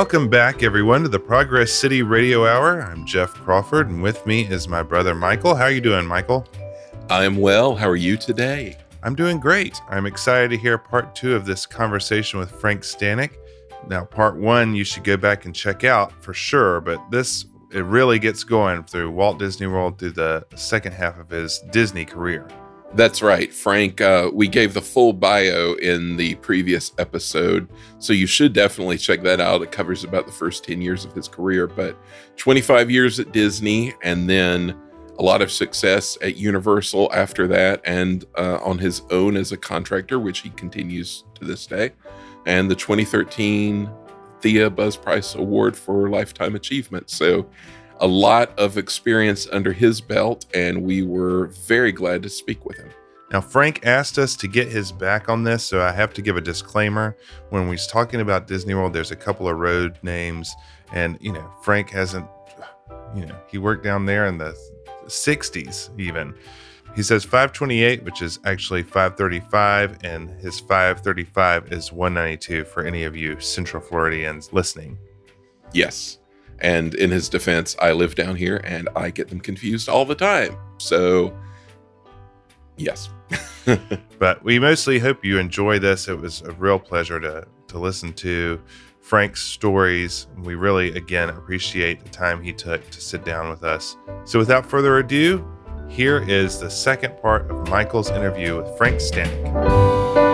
Welcome back, everyone, to the Progress City Radio Hour. I'm Jeff Crawford, and with me is my brother Michael. How are you doing, Michael? I'm well. How are you today? I'm doing great. I'm excited to hear part two of this conversation with Frank Stanek. Now, part one, you should go back and check out for sure, but this, it really gets going through Walt Disney World through the second half of his Disney career. That's right, Frank. Uh, we gave the full bio in the previous episode, so you should definitely check that out. It covers about the first 10 years of his career, but 25 years at Disney, and then a lot of success at Universal after that, and uh, on his own as a contractor, which he continues to this day, and the 2013 Thea Buzz Price Award for Lifetime Achievement. So, a lot of experience under his belt, and we were very glad to speak with him. Now, Frank asked us to get his back on this, so I have to give a disclaimer. When we're talking about Disney World, there's a couple of road names, and you know, Frank hasn't, you know, he worked down there in the 60s even. He says 528, which is actually 535, and his 535 is 192 for any of you Central Floridians listening. Yes. And in his defense, I live down here and I get them confused all the time. So, yes. but we mostly hope you enjoy this. It was a real pleasure to, to listen to Frank's stories. We really, again, appreciate the time he took to sit down with us. So, without further ado, here is the second part of Michael's interview with Frank Stanek.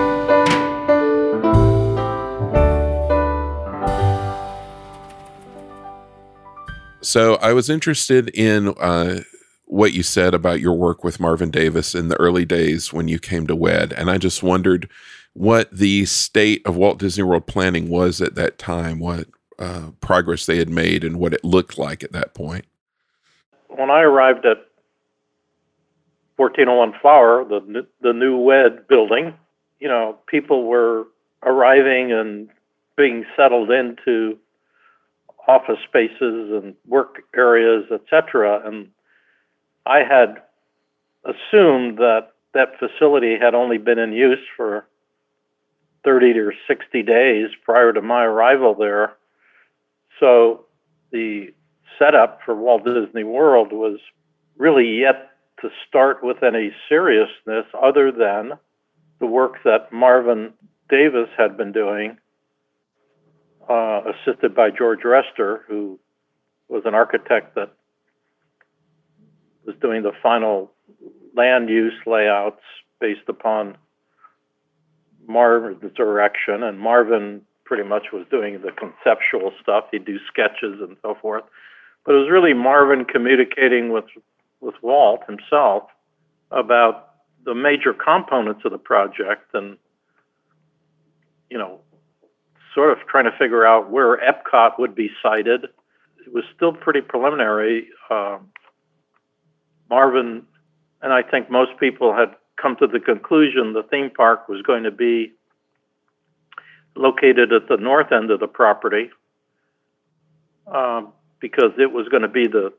So I was interested in uh, what you said about your work with Marvin Davis in the early days when you came to WED, and I just wondered what the state of Walt Disney World planning was at that time, what uh, progress they had made, and what it looked like at that point. When I arrived at 1401 Flower, the the new WED building, you know, people were arriving and being settled into office spaces and work areas, etc. And I had assumed that that facility had only been in use for 30 or 60 days prior to my arrival there. So the setup for Walt Disney World was really yet to start with any seriousness other than the work that Marvin Davis had been doing uh, assisted by George Rester, who was an architect that was doing the final land use layouts based upon Marvin's direction, and Marvin pretty much was doing the conceptual stuff. He'd do sketches and so forth. But it was really Marvin communicating with with Walt himself about the major components of the project and you know sort of trying to figure out where Epcot would be sited. It was still pretty preliminary. Uh, Marvin and I think most people had come to the conclusion the theme park was going to be located at the north end of the property uh, because it was going to be the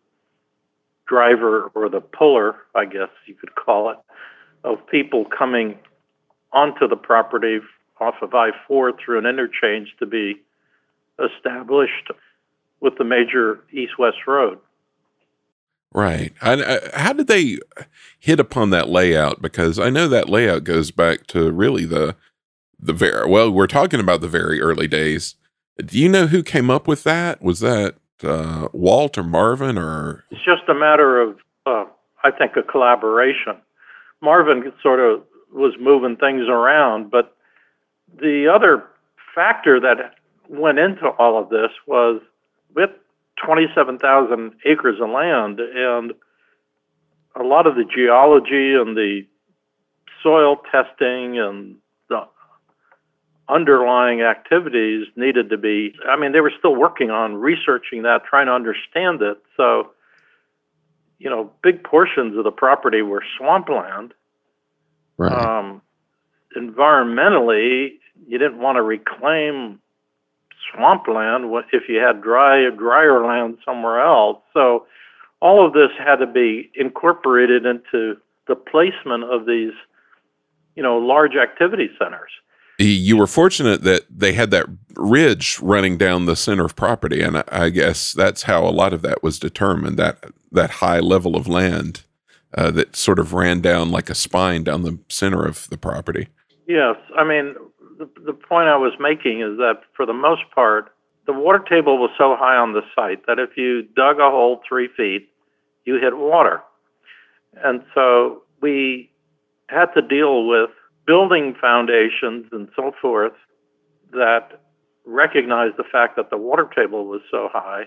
driver or the puller, I guess you could call it, of people coming onto the property off of I 4 through an interchange to be established with the major east west road. Right. I, I, how did they hit upon that layout? Because I know that layout goes back to really the the very well. We're talking about the very early days. Do you know who came up with that? Was that uh, Walt or Marvin or? It's just a matter of, uh, I think, a collaboration. Marvin sort of was moving things around, but the other factor that went into all of this was with 27,000 acres of land and a lot of the geology and the soil testing and the underlying activities needed to be i mean they were still working on researching that trying to understand it so you know big portions of the property were swampland right. um, environmentally, you didn't want to reclaim swampland if you had dry drier land somewhere else. So all of this had to be incorporated into the placement of these, you know, large activity centers. You were fortunate that they had that ridge running down the center of property, and I guess that's how a lot of that was determined. That that high level of land uh, that sort of ran down like a spine down the center of the property. Yes, I mean the the point I was making is that for the most part, the water table was so high on the site that if you dug a hole three feet, you hit water, and so we had to deal with building foundations and so forth that recognized the fact that the water table was so high.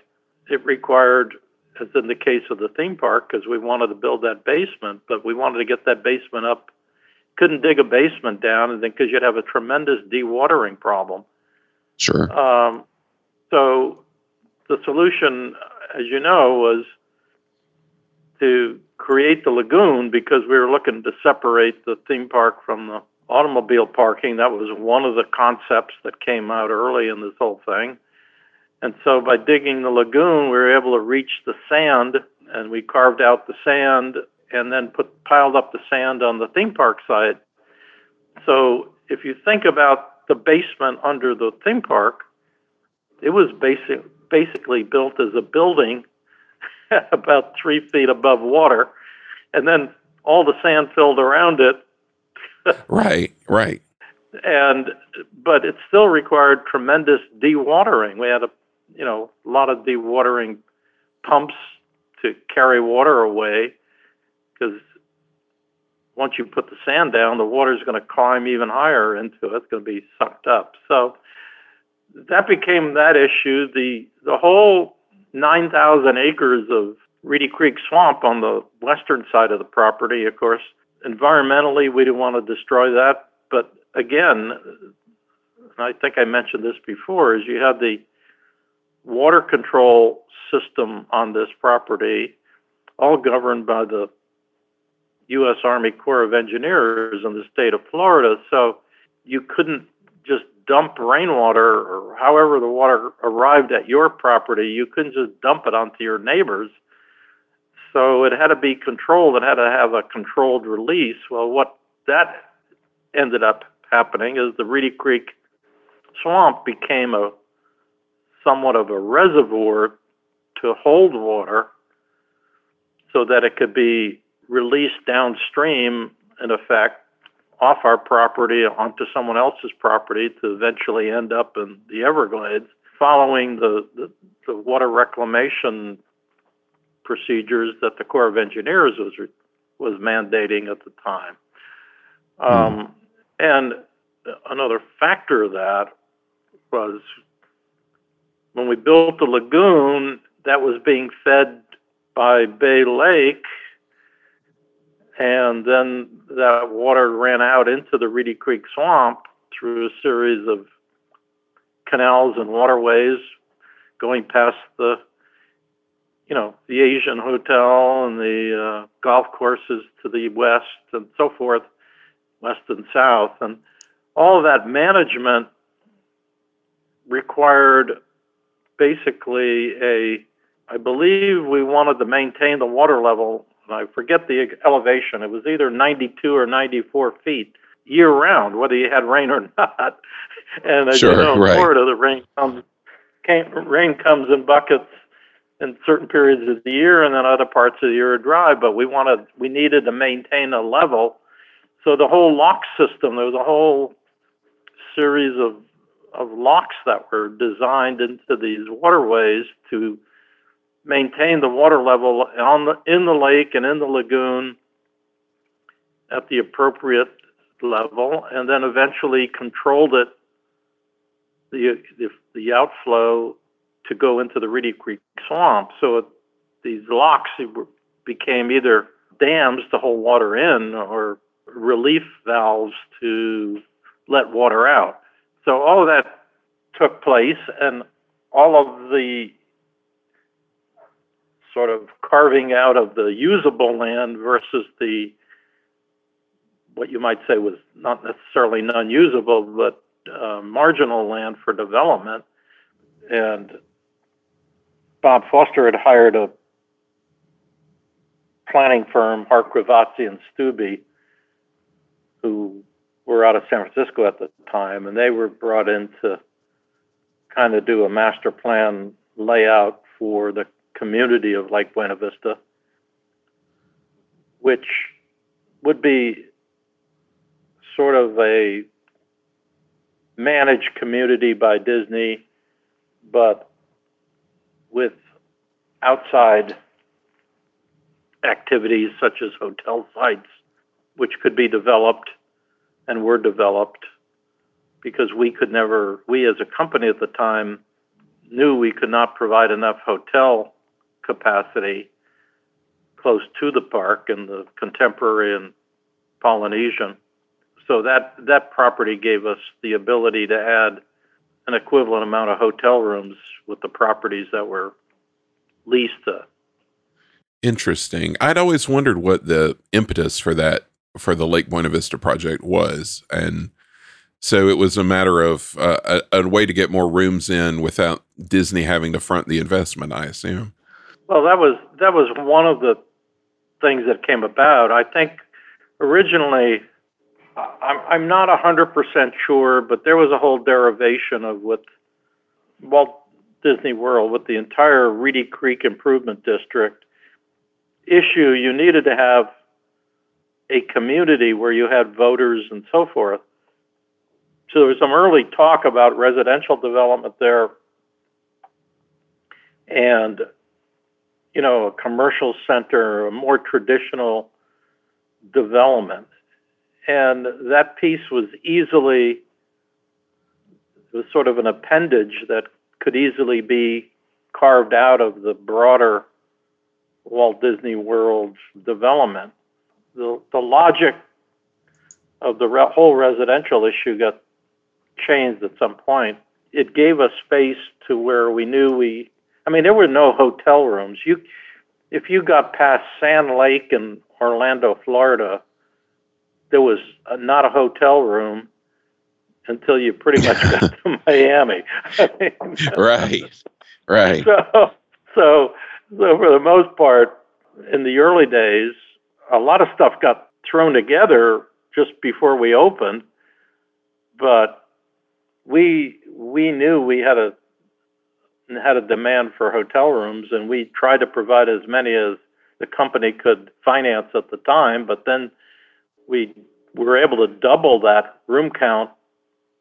It required, as in the case of the theme park, because we wanted to build that basement, but we wanted to get that basement up. Couldn't dig a basement down, and then because you'd have a tremendous dewatering problem. Sure. Um, so the solution, as you know, was to create the lagoon because we were looking to separate the theme park from the automobile parking. That was one of the concepts that came out early in this whole thing. And so by digging the lagoon, we were able to reach the sand and we carved out the sand and then put piled up the sand on the theme park site. So if you think about the basement under the theme park, it was basic, basically built as a building about three feet above water, and then all the sand filled around it right, right. And but it still required tremendous dewatering. We had a you know a lot of dewatering pumps to carry water away because once you put the sand down, the water is going to climb even higher into it. It's going to be sucked up. So that became that issue. The the whole 9,000 acres of Reedy Creek Swamp on the western side of the property, of course, environmentally, we didn't want to destroy that. But again, I think I mentioned this before, is you have the water control system on this property, all governed by the U.S. Army Corps of Engineers in the state of Florida. So you couldn't just dump rainwater or however the water arrived at your property, you couldn't just dump it onto your neighbors so it had to be controlled. It had to have a controlled release. Well, what that ended up happening is the Reedy Creek swamp became a somewhat of a reservoir to hold water so that it could be released downstream, in effect, off our property onto someone else's property to eventually end up in the Everglades. Following the, the, the water reclamation procedures that the Corps of Engineers was was mandating at the time. Um, and another factor of that was when we built the lagoon that was being fed by Bay Lake, and then that water ran out into the Reedy Creek Swamp through a series of canals and waterways going past the you know, the Asian Hotel and the uh, golf courses to the west and so forth, west and south. And all that management required basically a, I believe we wanted to maintain the water level. I forget the elevation. It was either 92 or 94 feet year round, whether you had rain or not. and as sure, you know, in right. Florida, the rain comes, came, rain comes in buckets in certain periods of the year, and then other parts of the year are dry. But we wanted, we needed to maintain a level. So the whole lock system, there was a whole series of of locks that were designed into these waterways to maintain the water level on the in the lake and in the lagoon at the appropriate level, and then eventually controlled it the the, the outflow to go into the Reedy Creek swamp. So it, these locks became either dams to hold water in or relief valves to let water out. So all of that took place, and all of the sort of carving out of the usable land versus the what you might say was not necessarily non-usable, but uh, marginal land for development. And Bob Foster had hired a planning firm, Hart Krivatsy and Stubbe, who were out of San Francisco at the time, and they were brought in to kind of do a master plan layout for the community of Lake Buena Vista, which would be sort of a managed community by Disney, but with outside activities such as hotel sites, which could be developed and were developed because we could never, we as a company at the time knew we could not provide enough hotel capacity close to the park and the contemporary and Polynesian. So that, that property gave us the ability to add an equivalent amount of hotel rooms with the properties that were leased to. Interesting. I'd always wondered what the impetus for that for the Lake Buena Vista project was, and so it was a matter of uh, a, a, way to get more rooms in without Disney having to front the investment. I assume. Well, that was that was one of the things that came about. I think originally, I'm I'm not hundred percent sure, but there was a whole derivation of what Walt Disney World with the entire Reedy Creek Improvement District issue. You needed to have a community where you had voters and so forth. So there was some early talk about residential development there and, you know, a commercial center, a more traditional development. And that piece was easily, was sort of an appendage that could easily be carved out of the broader Walt Disney World development the, the logic of the re- whole residential issue got changed at some point. It gave us space to where we knew we, I mean, there were no hotel rooms. You, if you got past Sand Lake in Orlando, Florida, there was a, not a hotel room until you pretty much got to Miami. right, right. So, so, so for the most part, in the early days, a lot of stuff got thrown together just before we opened, but we we knew we had a had a demand for hotel rooms, and we tried to provide as many as the company could finance at the time. But then we were able to double that room count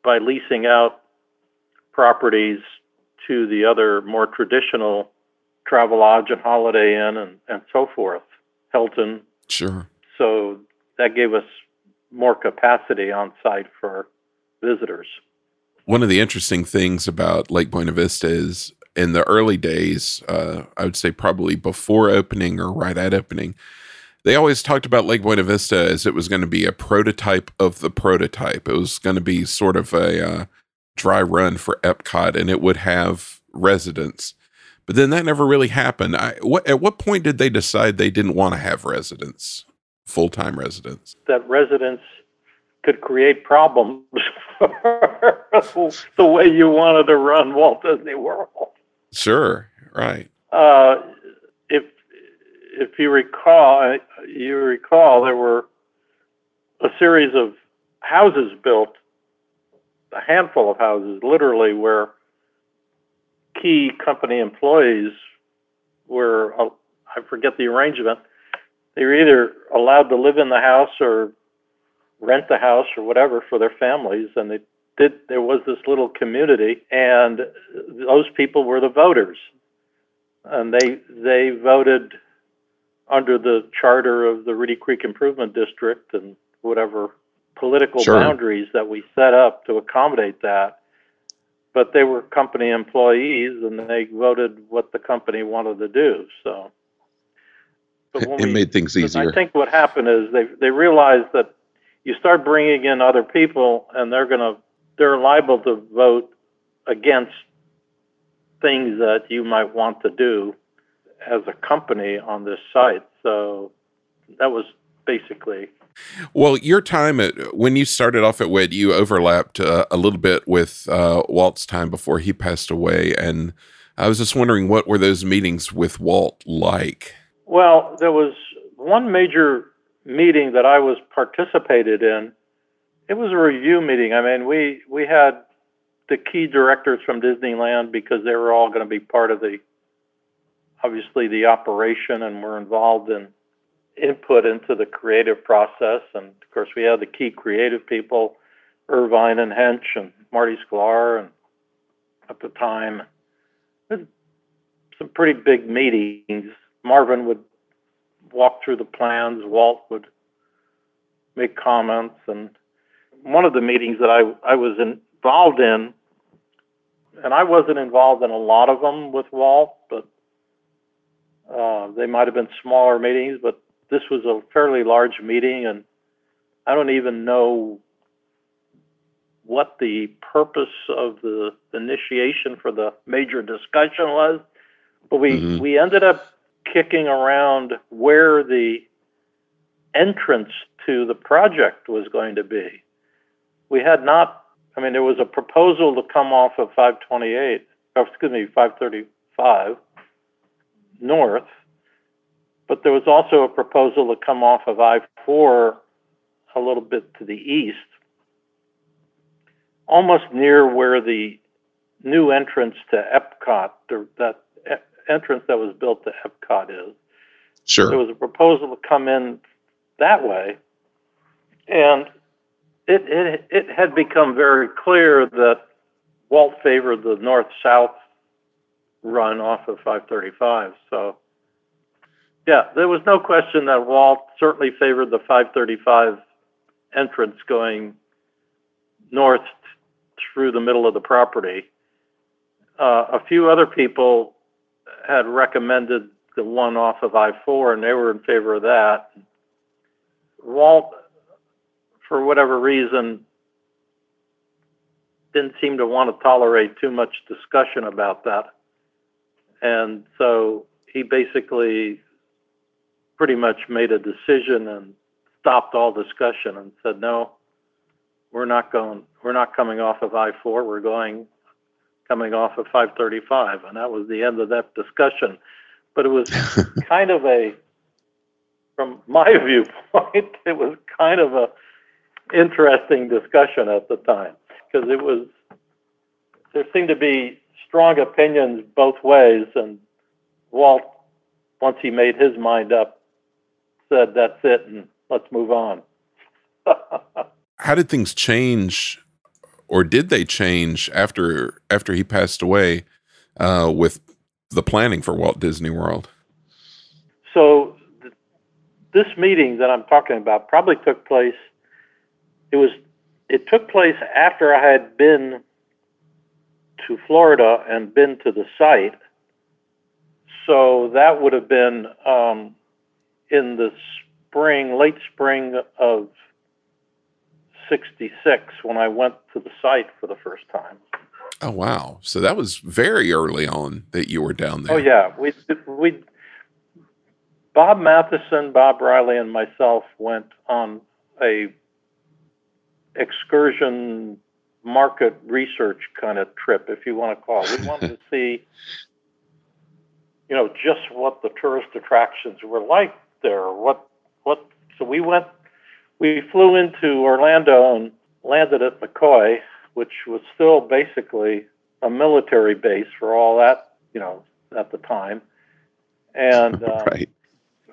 by leasing out properties to the other more traditional Travelodge and Holiday Inn and, and so forth, Hilton, Sure. So that gave us more capacity on site for visitors. One of the interesting things about Lake Buena Vista is in the early days, uh, I would say probably before opening or right at opening, they always talked about Lake Buena Vista as it was going to be a prototype of the prototype. It was going to be sort of a uh, dry run for Epcot, and it would have residents but then that never really happened. I, what, at what point did they decide they didn't want to have residents, full time residents? That residents could create problems for the way you wanted to run Walt Disney World. Sure, right. Uh, if if you recall, you recall there were a series of houses built, a handful of houses, literally, where key company employees were, uh, I forget the arrangement, they were either allowed to live in the house or rent the house or whatever for their families. And they did, there was this little community, and those people were the voters. And they, they voted under the charter of the Reedy Creek Improvement District and whatever political sure. boundaries that we set up to accommodate that but they were company employees and they voted what the company wanted to do. So it we, made things easier. I think what happened is they they realized that you start bringing in other people and they're gonna they're liable to vote against things that you might want to do as a company on this site. So that was basically well, your time at when you started off at WED, you overlapped uh, a little bit with uh, Walt's time before he passed away, and I was just wondering what were those meetings with Walt like? Well, there was one major meeting that I was participated in, It was a review meeting. I mean, we we had the key directors from Disneyland because they were all going to be part of the obviously the operation and were involved in input into the creative process. And of course, we had the key creative people, Irvine and Hench and Marty Sklar, and at the time, some pretty big meetings. Marvin would walk through the plans. Walt would make comments, and one of the meetings that I I was involved in, and I wasn't involved in a lot of them with Walt, but uh, they might have been smaller meetings, but this was a fairly large meeting, and I don't even know what the purpose of the initiation for the major discussion was, but we Mhm. we ended up kicking around where the entrance to the project was going to be. We had not. I mean, there was a proposal to come off of 528. Or excuse me, 535 north, but there was also a proposal to come off of I-4 a little bit to the east, almost near where the new entrance to Epcot, or that entrance that was built to Epcot is. Sure. There was a proposal to come in that way, and it it it had become very clear that Walt favored the north-south run off of 535. So, yeah, there was no question that Walt certainly favored the 535 entrance going north through the middle of the property. Uh, a few other people had recommended the one off of I-4, and they were in favor of that. Walt, for whatever reason, didn't seem to want to tolerate too much discussion about that. And so he basically pretty much made a decision and stopped all discussion and said, no, we're not going, we're not coming off of I-4, we're going, coming off of 535. And that was the end of that discussion. But it was kind of a, from my viewpoint, it was kind of a interesting discussion at the time because it was there seemed to be strong opinions both ways, and Walt, once he made his mind up, said, "That's it, and let's move on." How did things change, or did they change after after he passed away, uh, with the planning for Walt Disney World? so th- this meeting that I'm talking about probably took place. It was it took place after I had been to Florida and been to the site. So that would have been um, in the spring, late spring of '66 when I went to the site for the first time. Oh wow! So that was very early on that you were down there. Oh yeah, we we Bob Matheson, Bob Riley, and myself went on a excursion market research kind of trip, if you want to call it. We wanted to see, you know, just what the tourist attractions were like there. What what? So we went. We flew into Orlando and landed at McCoy, which was still basically a military base for all that, you know, at the time. And um, right.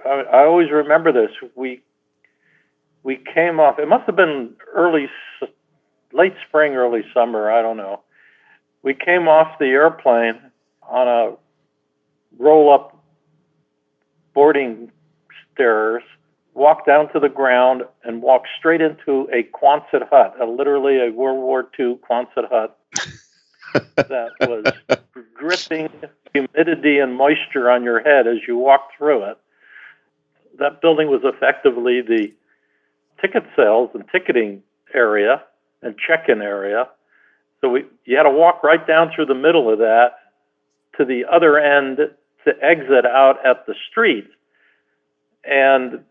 I, I always remember this. We we came off. It must have been early, late spring, early summer. I don't know. We came off the airplane on a roll-up boarding stairs, walked down to the ground, and walked straight into a Quonset hut, a, literally a World War II Quonset hut that was dripping humidity and moisture on your head as you walked through it. That building was effectively the ticket sales and ticketing area and check-in area. So we, you had to walk right down through the middle of that to the other end to exit out at the street. And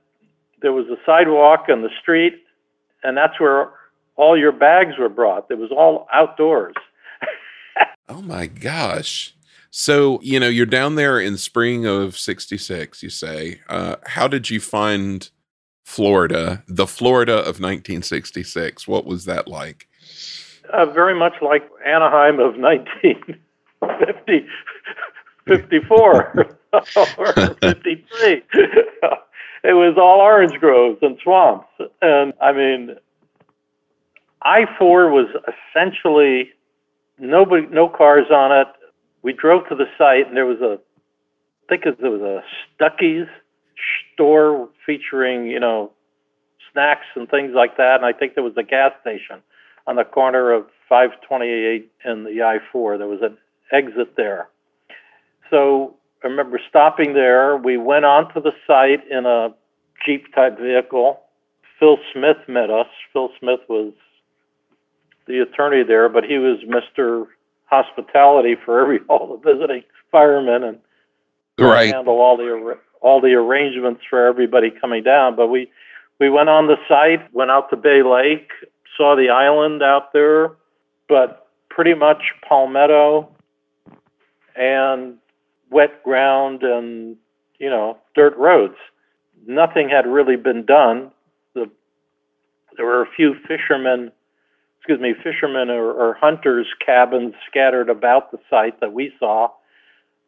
there was a sidewalk and the street, and that's where all your bags were brought. It was all outdoors. Oh my gosh. So, you know, you're down there in spring of 66, you say. Uh, how did you find Florida, the Florida of 1966. What was that like? Uh, very much like Anaheim of 1950, 54 or 53. it was all orange groves and swamps. And I mean, I 4 was essentially nobody, no cars on it. We drove to the site and there was a, I think it was a Stuckey's store featuring, you know, snacks and things like that. And I think there was a gas station on the corner of 528 and the I 4. There was an exit there. So I remember stopping there. We went onto the site in a Jeep type vehicle. Phil Smith met us. Phil Smith was the attorney there, but he was Mr. Hospitality for every all the visiting firemen and Right. handle all the all the arrangements for everybody coming down. But we we went on the site, went out to Bay Lake, saw the island out there, but pretty much palmetto and wet ground and you know dirt roads. Nothing had really been done. The there were a few fishermen, excuse me, fishermen or, or hunters' cabins scattered about the site that we saw,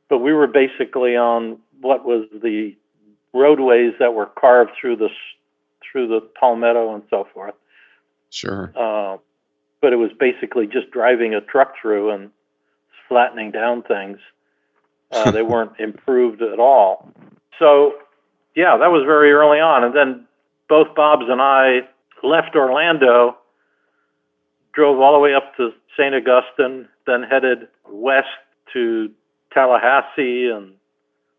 but we were basically on what was the roadways that were carved through the through the palmetto and so forth. Sure. Uh, but it was basically just driving a truck through and flattening down things. Uh, they weren't improved at all. So, yeah, that was very early on. And then both Bob's and I left Orlando, drove all the way up to St. Augustine, then headed west to Tallahassee and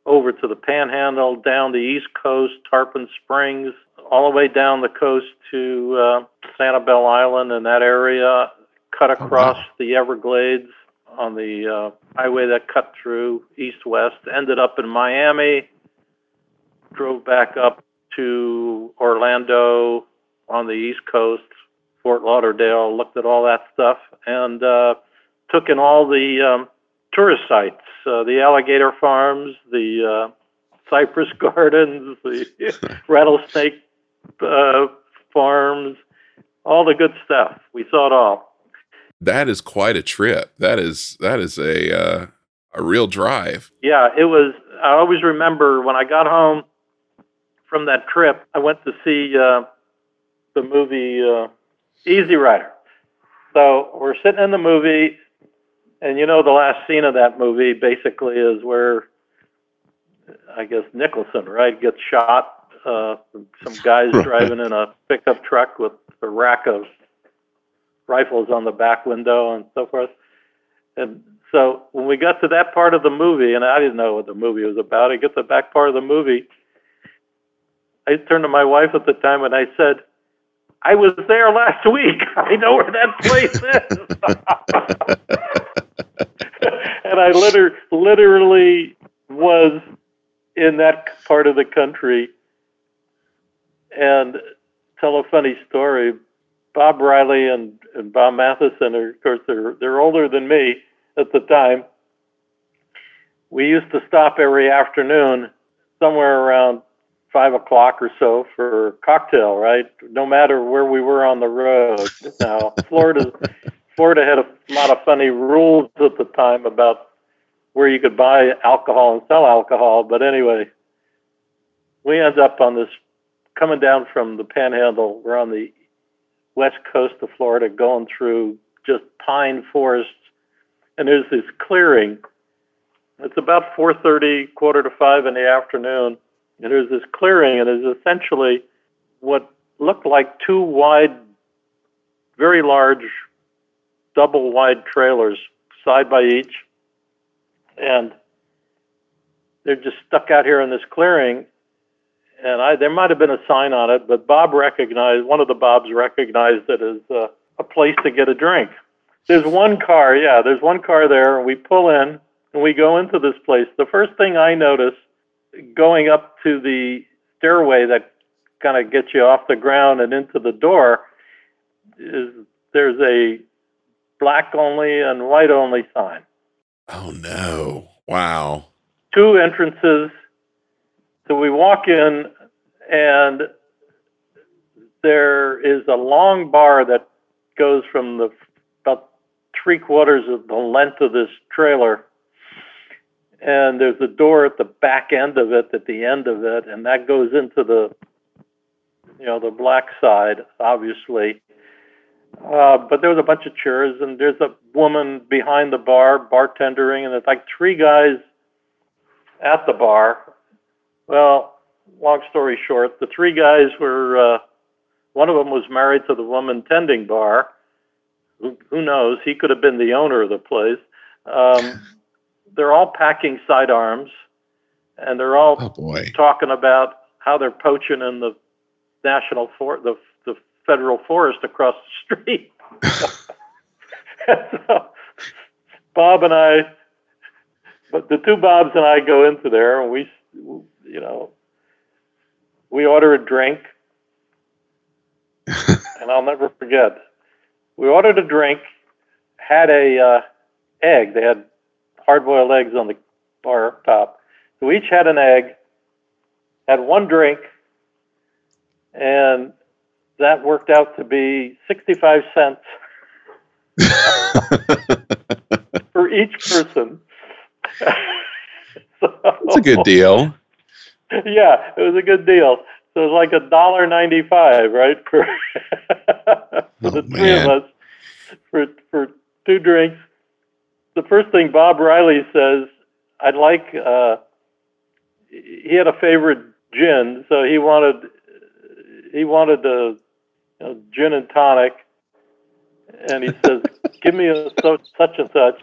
over to the Panhandle, down the East Coast, Tarpon Springs, all the way down the coast to uh, Sanibel Island and that area, cut across wow. the Everglades on the uh, highway that cut through east west, ended up in Miami, drove back up to Orlando on the East Coast, Fort Lauderdale, looked at all that stuff, and uh, took in all the um, tourist sites, uh, the alligator farms, the uh, cypress gardens, the rattlesnake uh, farms, all the good stuff. We saw it all. That is quite a trip. That is that is a uh, a real drive. Yeah, it was. I always remember when I got home from that trip, I went to see uh, the movie uh, Easy Rider. So we're sitting in the movie, and you know the last scene of that movie basically is where I guess Nicholson, right, gets shot. Uh, some guys Right. driving in a pickup truck with a rack of rifles on the back window and so forth. And so when we got to that part of the movie, and I didn't know what the movie was about, I get to the back part of the movie. I turned to my wife at the time and I said, I was there last week. I know where that place is. and I liter- literally was in that part of the country. And tell a funny story. Bob Riley and, and Bob Matheson are, of course, they're, they're older than me at the time. We used to stop every afternoon somewhere around five o'clock or so for cocktail, right? No matter where we were on the road. Now, Florida, Florida had a lot of funny rules at the time about where you could buy alcohol and sell alcohol. But anyway, we end up on this coming down from the Panhandle. We're on the west coast of Florida, going through just pine forests, and there's this clearing. It's about 4:30, quarter to five in the afternoon, and there's this clearing, and it's essentially what looked like two wide, very large, double wide trailers, side by each, and they're just stuck out here in this clearing. And I, there might have been a sign on it, but Bob recognized one of the Bobs recognized it as uh, a place to get a drink. There's one car, yeah, there's one car there, and we pull in and we go into this place. The first thing I notice going up to the stairway that kind of gets you off the ground and into the door is there's a black only and white only sign. Oh no! Wow. Two entrances. So we walk in, and there is a long bar that goes from the about three quarters of the length of this trailer and there's a door at the back end of it at the end of it and that goes into the you know the black side obviously uh, but there was a bunch of chairs and there's a woman behind the bar bartendering and there's like three guys at the bar. Well long story short the three guys were uh, one of them was married to the woman tending bar. Who, who knows? He could have been the owner of the place. Um, they're all packing sidearms, and they're all Oh talking about how they're poaching in the national for the federal forest across the street. so Bob and I, but the two Bobs and I go into there, and we, you know, we order a drink, and I'll never forget. We ordered a drink, had a uh, egg. They had hard-boiled eggs on the bar top. So we each had an egg, had one drink, and that worked out to be 65 cents for each person. so, That's a good deal. Yeah, it was a good deal. So it was like a dollar ninety-five, right, for, for the Oh, three man. of us for for two drinks. The first thing Bob Riley says, I'd like. Uh, he had a favorite gin, so he wanted he wanted a you know, gin and tonic, and he says, "Give me a so, such and such."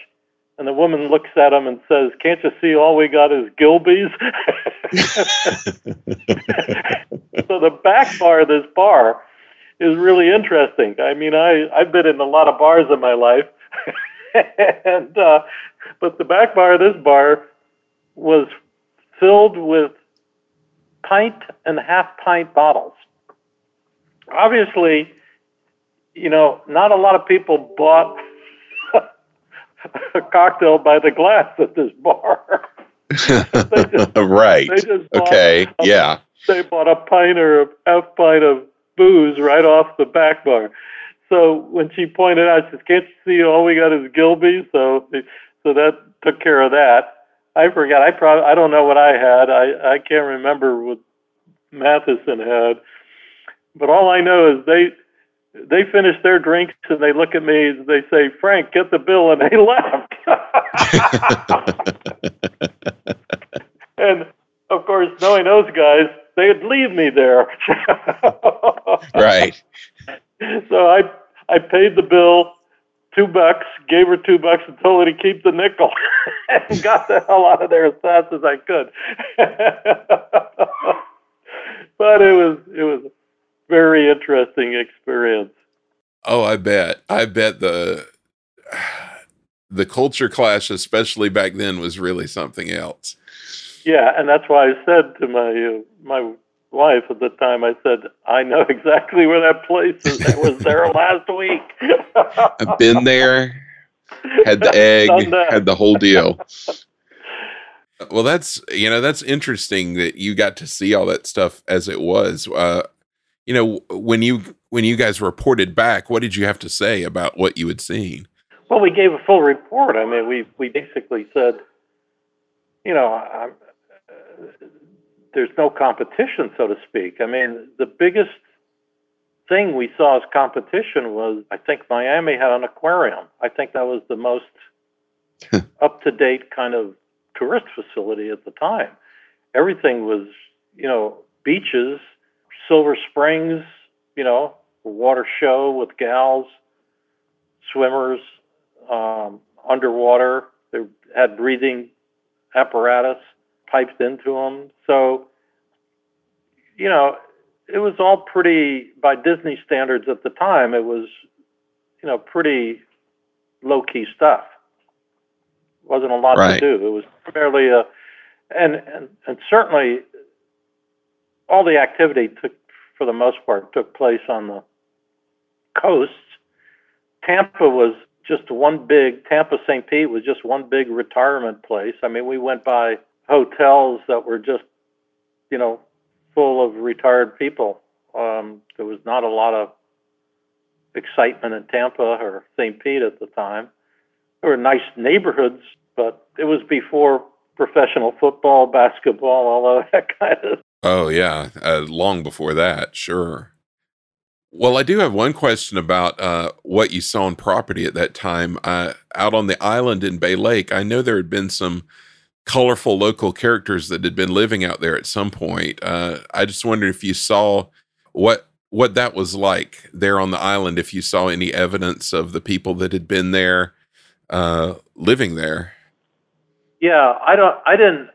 And the woman looks at him and says, "Can't you see all we got is Gilbey's?" so the back bar of this bar is really interesting. I mean, I I've been in a lot of bars in my life, and uh, but the back bar of this bar was filled with pint and half pint bottles. Obviously, you know, not a lot of people bought a cocktail by the glass at this bar. right. They just Okay. a- Yeah. they bought a pint or a half pint of booze right off the back bar. So when she pointed out, she says, "Can't you see all we got is Gilbey?" So so that took care of that. I forgot. I probably I don't know what I had. I I can't remember what Matheson had. But all I know is they they finish their drinks and they look at me and they say, "Frank, get the bill," and they left. and of course, knowing those guys, they'd leave me there. right. So I I paid the bill, two bucks, gave her two bucks, and told her to keep the nickel, and got the hell out of there as fast as I could. but it was it was very interesting experience. Oh, I bet. I bet the the culture clash, especially back then, was really something else. Yeah, and that's why I said to my uh, my wife at the time, I said, I know exactly where that place is. I was there last week. I've been there, had the egg, had the whole deal. Well, that's you know that's interesting that you got to see all that stuff as it was. Uh, you know, when you when you guys reported back, what did you have to say about what you had seen? Well, we gave a full report. I mean, we we basically said, you know, uh, there's no competition, so to speak. I mean, the biggest thing we saw as competition was, I think Miami had an aquarium. I think that was the most up to date kind of tourist facility at the time. Everything was, you know, beaches, Silver Springs, you know, water show with gals, swimmers, um, underwater. They had breathing apparatus piped into them. So, you know, it was all pretty, by Disney standards at the time, it was, you know, pretty low key stuff. Wasn't a lot Right. to do. It was primarily a, and, and, and certainly all the activity took, for the most part, took place on the coasts. Tampa was just one big Tampa St. Pete was just one big retirement place. I mean, we went by hotels that were just, you know, full of retired people Um, there was not a lot of excitement in Tampa or St. Pete at the time. There were nice neighborhoods, but it was before professional football, basketball, all of that kind of. Oh yeah, uh, long before that, sure. Well, I do have one question about uh, what you saw on property at that time. Uh, out on the island in Bay Lake, I know there had been some colorful local characters that had been living out there at some point. Uh, I just wondered if you saw what what that was like there on the island. If you saw any evidence of the people that had been there uh, living there. Yeah, I don't. I didn't.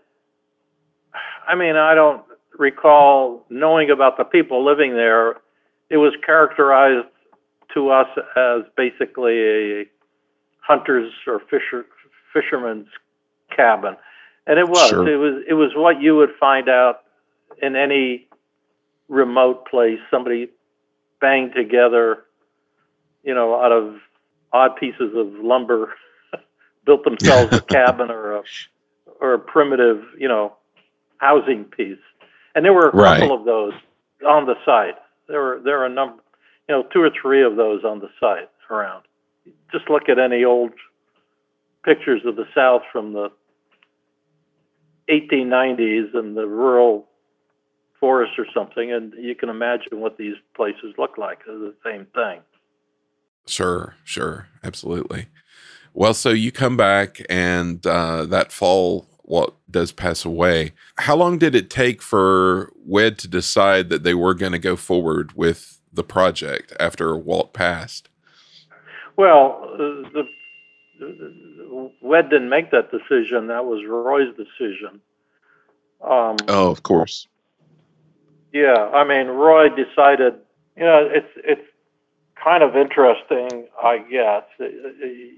I mean, I don't recall knowing about the people living there it was characterized to us as basically a hunter's or fisher fisherman's cabin, and it was. Sure. It was. It was what you would find out in any remote place. Somebody banged together, you know, out of odd pieces of lumber, built themselves a cabin or a or a primitive, you know, housing piece. And there were a right. couple of those on the site. There were there are a number, you know, two or three of those on the site around. Just look at any old pictures of the South from the 1890s and the rural forest or something, and you can imagine what these places look like. They're the same thing. Sure, sure, absolutely. Well, so you come back, and uh, that fall, what does pass away. How long did it take for WED to decide that they were going to go forward with the project after Walt passed? Well, uh, the, the, WED didn't make that decision. That was Roy's decision. Um, oh, of course. Yeah, I mean, Roy decided. You know, it's it's kind of interesting, I guess.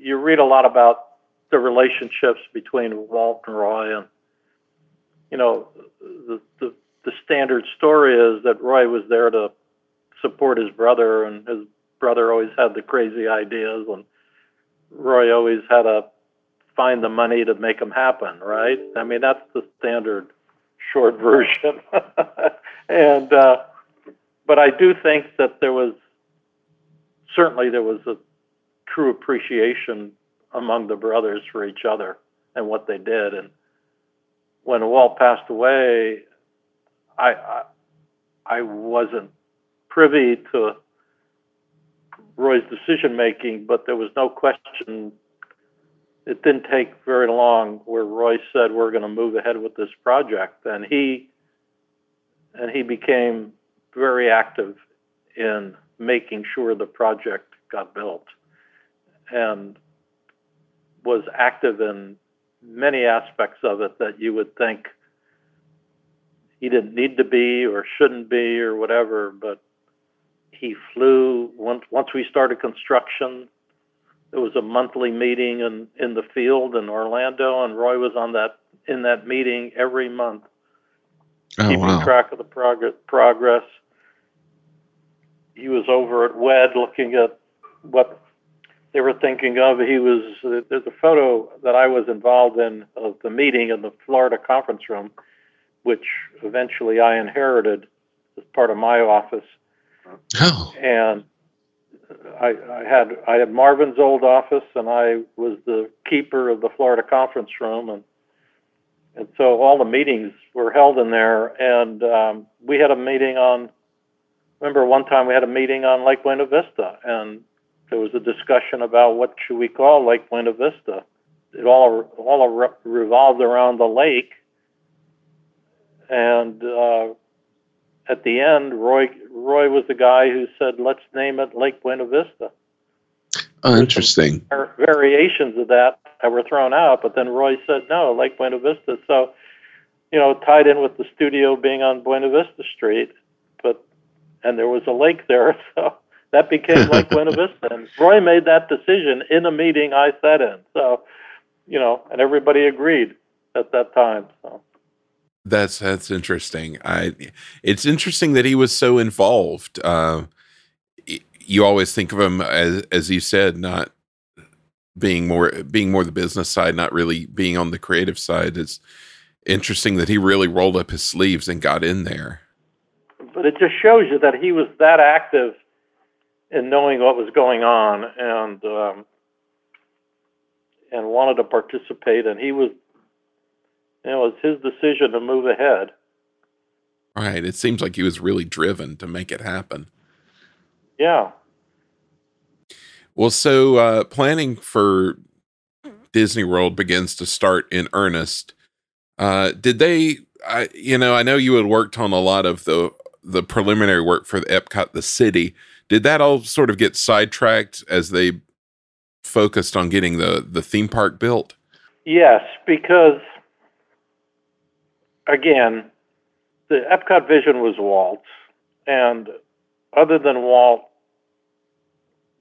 You read a lot about the relationships between Walt and Roy, and you know, the, the the standard story is that Roy was there to support his brother, and his brother always had the crazy ideas, and Roy always had to find the money to make them happen, right? I mean, that's the standard short version. and uh, but I do think that there was certainly there was a true appreciation among the brothers for each other and what they did. And when Walt passed away, I, I, I wasn't privy to Roy's decision making, but there was no question. It didn't take very long where Roy said we're going to move ahead with this project, and he and he became very active in making sure the project got built. And was active in many aspects of it that you would think he didn't need to be or shouldn't be or whatever, but he flew once once we started construction. There was a monthly meeting in, in the field in Orlando, and Roy was on that in that meeting every month, oh, keeping wow. track of the progress. Progress. He was over at WED looking at what they were thinking of. He was there's a photo that I was involved in of the meeting in the Florida conference room, which eventually I inherited as part of my office. Oh. And I, I had I had Marvin's old office, and I was the keeper of the Florida conference room, and and so all the meetings were held in there. And um, we had a meeting on. Remember one time we had a meeting on Lake Buena Vista, and there was a discussion about what should we call Lake Buena Vista. It all all re- revolved around the lake, and uh, at the end, Roy Roy was the guy who said, "Let's name it Lake Buena Vista." Oh, interesting. Variations of that that were thrown out, but then Roy said, "No, Lake Buena Vista." So, you know, tied in with the studio being on Buena Vista Street, but and there was a lake there, so that became Lake Buena Vista. And Roy made that decision in a meeting I sat in. So, you know, and everybody agreed at that time. So. That's that's interesting. I it's interesting that he was so involved. Uh, you always think of him as as you said, not being more being more the business side, not really being on the creative side. It's interesting that he really rolled up his sleeves and got in there. But But it just shows you that he was that active in knowing what was going on and um, and wanted to participate. And he was, you know, it was his decision to move ahead. Right. It seems like he was really driven to make it happen. Yeah. Well, so uh, planning for Disney World begins to start in earnest. Uh, did they? I, you know, I know you had worked on a lot of the the preliminary work for the Epcot, the city. Did that all sort of get sidetracked as they focused on getting the the theme park built? Yes, because again, the Epcot vision was Walt, and other than Walt,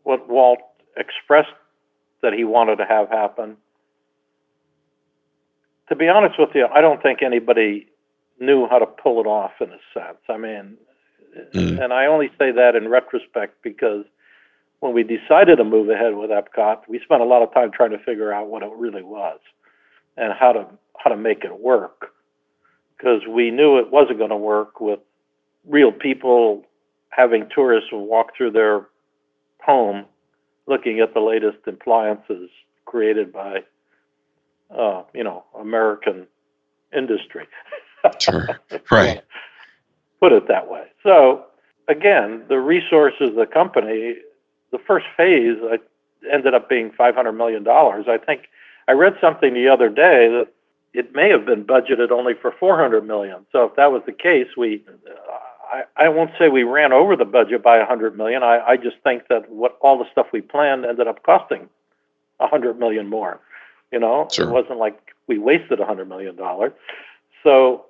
what Walt expressed that he wanted to have happen. To be honest with you, I don't think anybody knew how to pull it off in a sense. I mean, mm. and I only say that in retrospect because when we decided to move ahead with Epcot, we spent a lot of time trying to figure out what it really was and how to how to make it work because we knew it wasn't going to work with real people having tourists walk through their home looking at the latest appliances created by, uh, you know, American industry. sure. Right. Put it that way. So again, the resources of the company, the first phase I ended up being $500 million. I think I read something the other day that it may have been budgeted only for 400 million. So if that was the case, we I, I won't say we ran over the budget by 100 million. I, I just think that what all the stuff we planned ended up costing 100 million more. You know, sure. it wasn't like we wasted 100 million dollars. So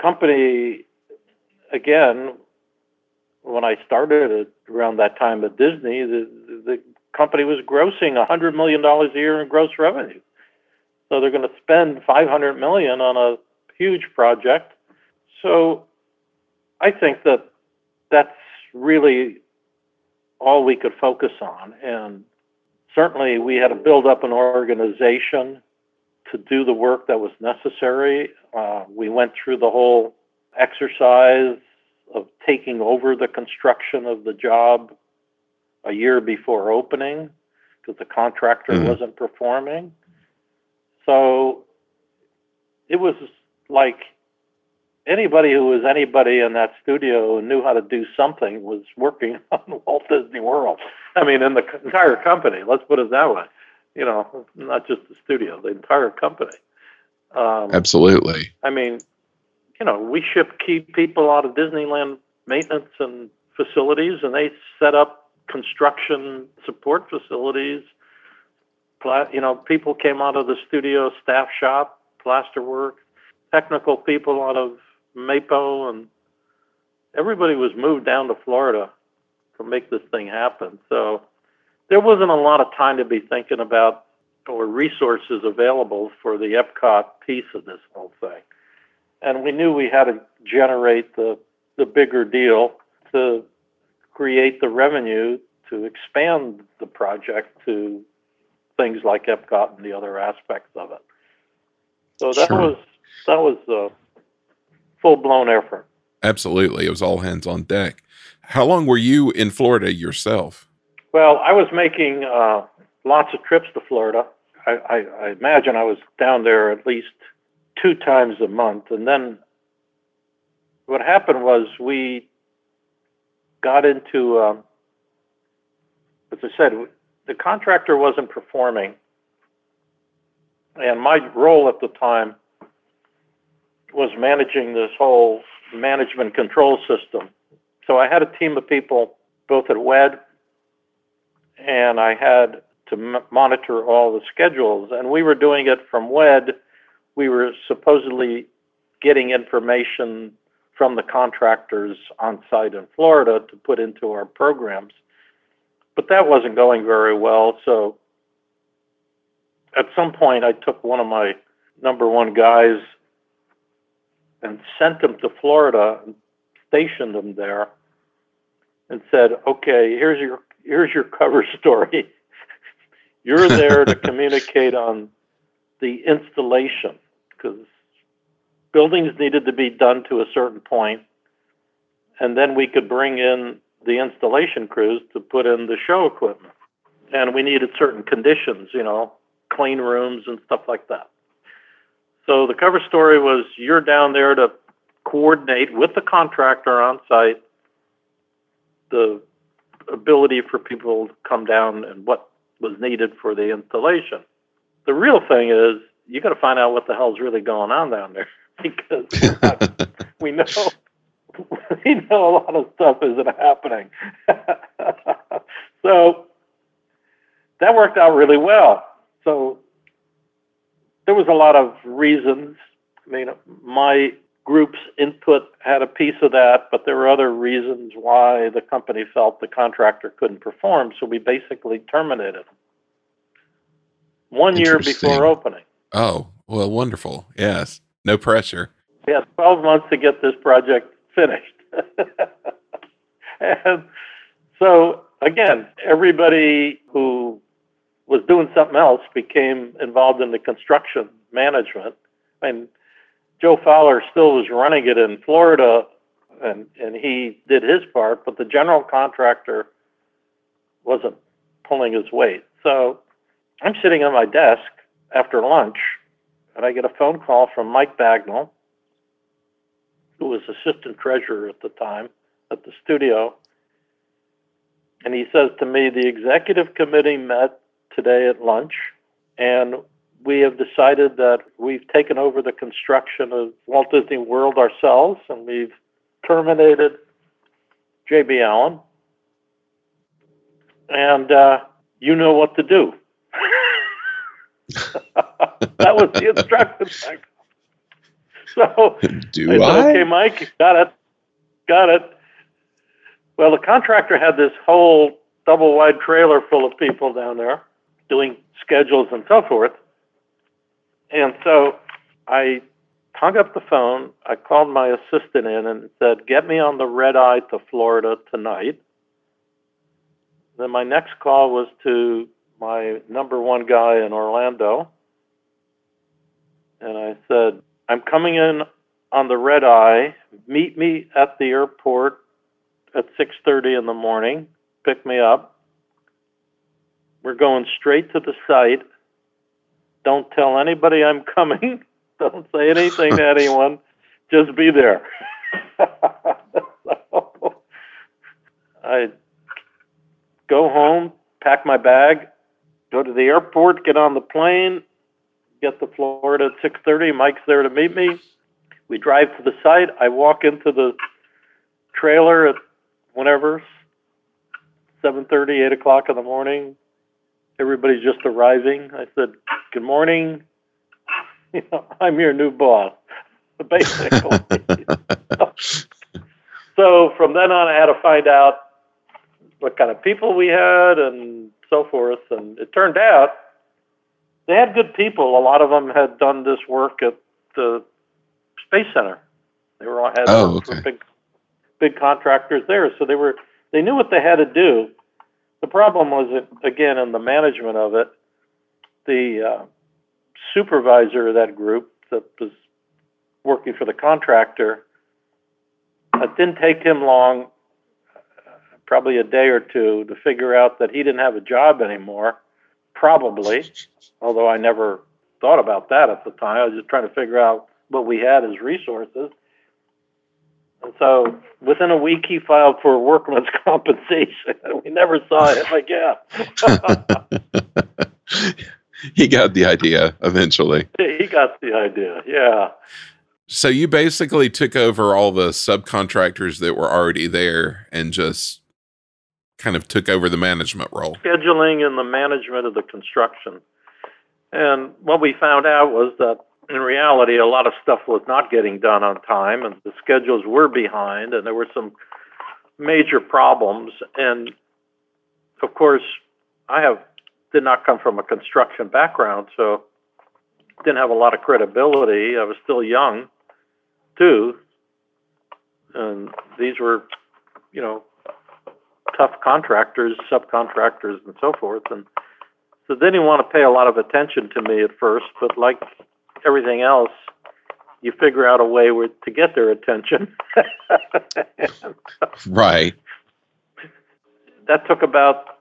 company, again, when I started around that time at Disney, the the company was grossing 100 million dollars a year in gross revenue. So they're going to spend 500 million on a huge project. So I think that that's really all we could focus on. And certainly we had to build up an organization to do the work that was necessary. Uh, we went through the whole exercise of taking over the construction of the job a year before opening because the contractor mm-hmm. wasn't performing. So it was like anybody who was anybody in that studio and knew how to do something was working on Walt Disney World. I mean, in the entire company. Let's put it that way. You know, not just the studio, the entire company. Um, Absolutely. I mean, you know, we ship key people out of Disneyland maintenance and facilities, and they set up construction support facilities. You know, people came out of the studio staff shop, plaster work, technical people out of Mapo, and everybody was moved down to Florida to make this thing happen. So there wasn't a lot of time to be thinking about or resources available for the Epcot piece of this whole thing. And we knew we had to generate the, the bigger deal to create the revenue to expand the project to things like Epcot and the other aspects of it. So that sure. was that was uh, full blown effort. Absolutely. It was all hands on deck. How long were you in Florida yourself? Well, I was making uh, lots of trips to Florida. I, I, I, imagine I was down there at least two times a month. And then what happened was we got into, um, as I said, the contractor wasn't performing. And my role at the time was managing this whole management control system. So I had a team of people both at WED and I had to m- monitor all the schedules. And we were doing it from WED. We were supposedly getting information from the contractors on site in Florida to put into our programs. But that wasn't going very well. So at some point, I took one of my number one guys and sent him to Florida and stationed him there and said, okay, here's your here's your cover story. You're there to communicate on the installation because buildings needed to be done to a certain point and then we could bring in the installation crews to put in the show equipment. And we needed certain conditions, you know, clean rooms and stuff like that. So the cover story was you're down there to coordinate with the contractor on site the ability for people to come down and what was needed for the installation. The real thing is you got to find out what the hell's really going on down there because we know we know a lot of stuff isn't happening. so that worked out really well. So there was a lot of reasons. I mean, my group's input had a piece of that, but there were other reasons why the company felt the contractor couldn't perform. So we basically terminated him one year before opening. Oh, well, wonderful. Yes. No pressure. We had 12 months to get this project finished. and so, again, everybody who was doing something else became involved in the construction management. I mean, Joe Fowler still was running it in Florida and, and he did his part, but the general contractor wasn't pulling his weight. So I'm sitting at my desk after lunch and I get a phone call from Mike Bagnall, who was assistant treasurer at the time at the studio. And he says to me, the executive committee met today at lunch, and we have decided that we've taken over the construction of Walt Disney World ourselves, and we've terminated J.B. Allen. And uh, you know what to do. that was the instruction. So do I, said, okay, Mike, got it, got it. Well, the contractor had this whole double wide trailer full of people down there doing schedules and so forth. And so I hung up the phone. I called my assistant in and said, Get me on the red eye to Florida tonight. Then my next call was to my number one guy in Orlando. And I said, I'm coming in on the red eye. Meet me at the airport at 6:30 in the morning. Pick me up. We're going straight to the site. Don't tell anybody I'm coming. Don't say anything to anyone. Just be there. so I go home, pack my bag, go to the airport, get on the plane, get to Florida at 6:30. Mike's there to meet me. We drive to the site. I walk into the trailer at whenever 7:30, 8 o'clock in the morning. Everybody's just arriving. I said, "Good morning. You know, I'm your new boss." Basically. so from then on, I had to find out what kind of people we had and so forth. And it turned out they had good people. A lot of them had done this work at the Space Center. They were all had Oh, okay. big big contractors there, so they were they knew what they had to do. The problem was again in the management of it, the uh, supervisor of that group that was working for the contractor. It didn't take him long, uh, probably a day or two, to figure out that he didn't have a job anymore. Probably, although I never thought about that at the time. I was just trying to figure out what we had as resources. And so within a week, he filed for workman's compensation. We never saw him again. he got the idea eventually. he got the idea. Yeah. So you basically took over all the subcontractors that were already there and just kind of took over the management role. scheduling and the management of the construction. And what we found out was that in reality, a lot of stuff was not getting done on time, and the schedules were behind, and there were some major problems. And of course, I have did not come from a construction background, so didn't have a lot of credibility. I was still young, too, and these were, you know, tough contractors, subcontractors, and so forth. And so they didn't want to pay a lot of attention to me at first, but like everything else, you figure out a way where, to get their attention. right. That took about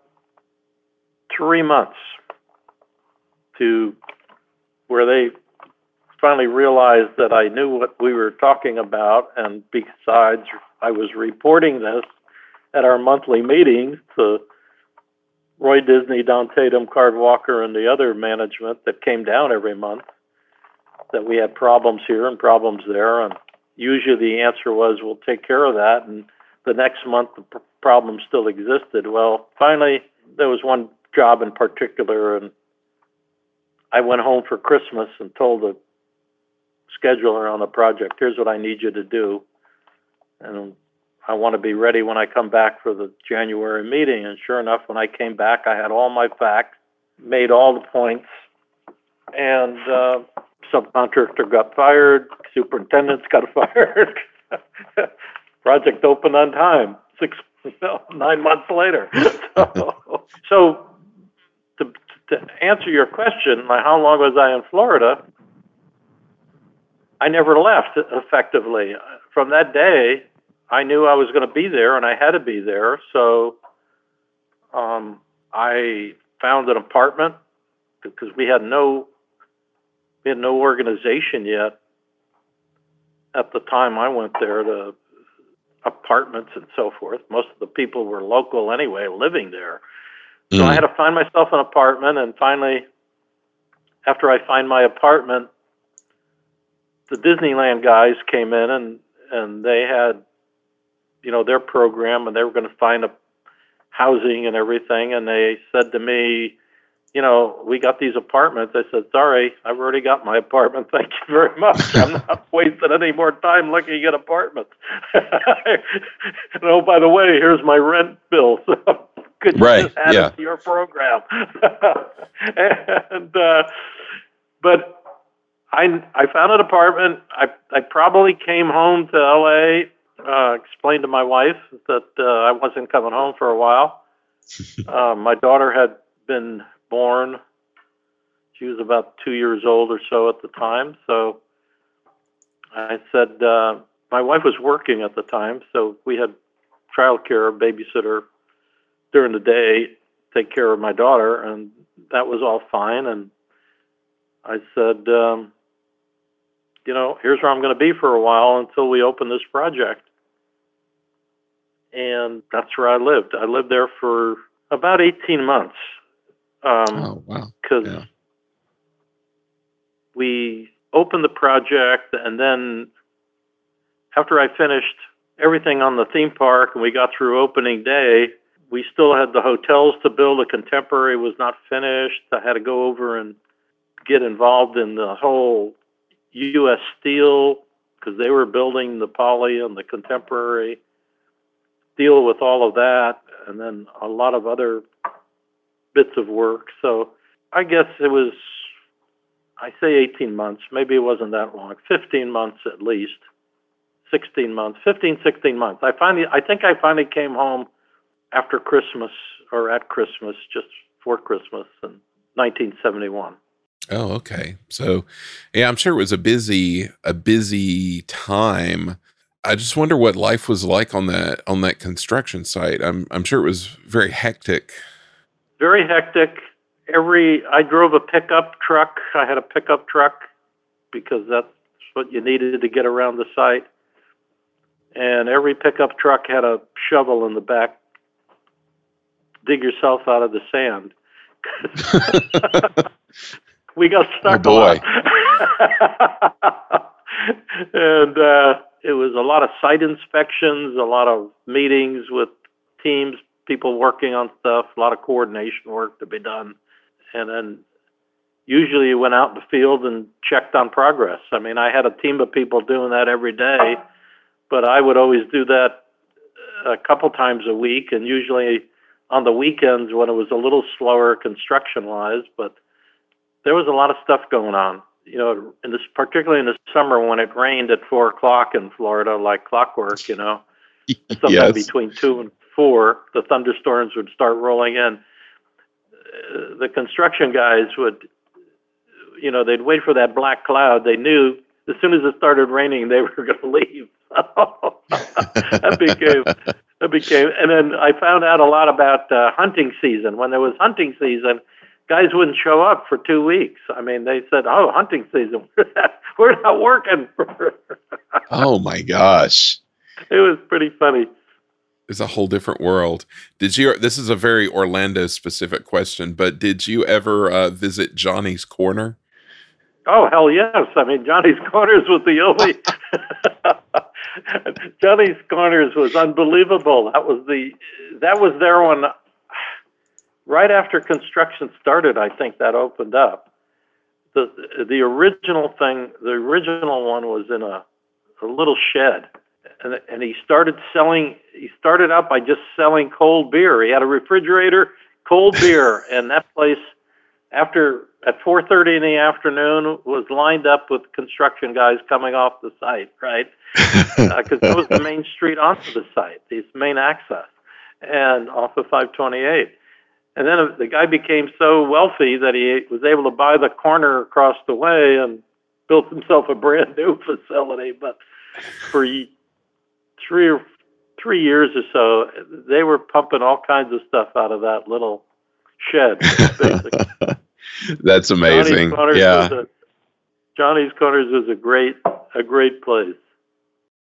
three months to where they finally realized that I knew what we were talking about, and besides, I was reporting this at our monthly meetings to Roy Disney, Don Tatum, Card Walker, and the other management that came down every month that we had problems here and problems there, and usually the answer was, "We'll take care of that," and the next month the pr- problem still existed. Well, finally, there was one job in particular, and I went home for Christmas and told the scheduler on the project, here's what I need you to do. And I want to be ready when I come back for the January meeting. And sure enough, when I came back, I had all my facts, made all the points, and uh, subcontractor got fired, superintendents got fired. Project opened on time, six, nine months later. So, so to, to answer your question, like how long was I in Florida? I never left effectively. From that day, I knew I was going to be there and I had to be there. So um, I found an apartment because we had no we had no organization yet at the time I went there to apartments and so forth. Most of the people were local anyway, living there. So I mm. had to find myself an apartment and finally after I find my apartment the Disneyland guys came in and and they had you know their program and they were going to find a housing and everything and they said to me you know we got these apartments i said sorry i've already got my apartment thank you very much i'm not wasting any more time looking at apartments and oh by the way here's my rent bill so could you Right, just add yeah. it to your program and uh but I I found an apartment. I I probably came home to L.A. Uh, explained to my wife that uh, I wasn't coming home for a while. uh, my daughter had been born. She was about two years old or so at the time. So I said uh, my wife was working at the time, so we had childcare, babysitter during the day, take care of my daughter, and that was all fine. And I said. Um, you know, here's where I'm going to be for a while until we open this project. And that's where I lived. I lived there for about 18 months. Um, Oh wow. because Yeah. we opened the project and then after I finished everything on the theme park and we got through opening day, we still had the hotels to build. The contemporary was not finished. I had to go over and get involved in the whole U.S. Steel because they were building the poly and the contemporary. Deal with all of that, and then a lot of other bits of work. So I guess it was, I say 18 months, maybe it wasn't that long, 15 months at least, 16 months, 15, 16 months. I finally, I think I finally came home after Christmas or at Christmas, just for Christmas in 1971. Oh, okay. So, yeah, I'm sure it was a busy, a busy time. I just wonder what life was like on that on that construction site. I'm I'm sure it was very hectic. Very hectic. Every I drove a pickup truck. I had a pickup truck because that's what you needed to get around the site. And every pickup truck had a shovel in the back. Dig yourself out of the sand. we got stuck Oh, boy. and uh, it was a lot of site inspections, a lot of meetings with teams, people working on stuff, a lot of coordination work to be done. And then usually you went out in the field and checked on progress. I mean, I had a team of people doing that every day, but I would always do that a couple times a week and usually on the weekends when it was a little slower construction wise, but there was a lot of stuff going on. You know, in this particularly in the summer when it rained at four o'clock in Florida like clockwork, you know sometime yes. between two and four, the thunderstorms would start rolling in. Uh, the construction guys would, you know, they'd wait for that black cloud. They knew as soon as it started raining, they were going to leave. that became that became, and then I found out a lot about uh, hunting season. When there was hunting season, guys wouldn't show up for two weeks. I mean, they said, "Oh, hunting season, we're not working." oh my gosh, it was pretty funny. It's a whole different world. Did you? This is a very Orlando specific question, but did you ever uh, visit Johnny's Corner? Oh hell yes! I mean, Johnny's Corners was the only. Johnny's Corners was unbelievable. That was the that was there when right after construction started. I think that opened up. the The original thing, the original one was in a a little shed, and and he started selling. He started out by just selling cold beer. He had a refrigerator, cold beer, and that place after at 4:30 in the afternoon was lined up with construction guys coming off the site, right? Because uh, that was the main street onto the site, this main access, and off of 528. And then the guy became so wealthy that he was able to buy the corner across the way and built himself a brand new facility. But for three or three years or so, they were pumping all kinds of stuff out of that little shed. That's amazing. Johnny's yeah. A, Johnny's Corners is a great a great place.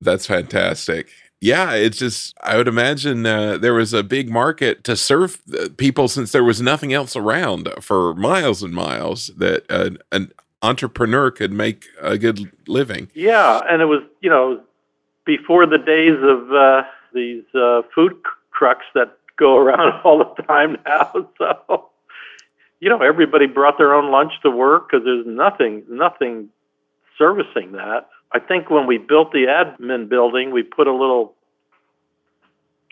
That's fantastic. Yeah, it's just I would imagine uh, there was a big market to serve uh, people since there was nothing else around for miles and miles that uh, an entrepreneur could make a good living. Yeah, and it was you know before the days of uh, these uh, food trucks that go around all the time now. So you know, everybody brought their own lunch to work because there's nothing, nothing servicing that. I think when we built the admin building, we put a little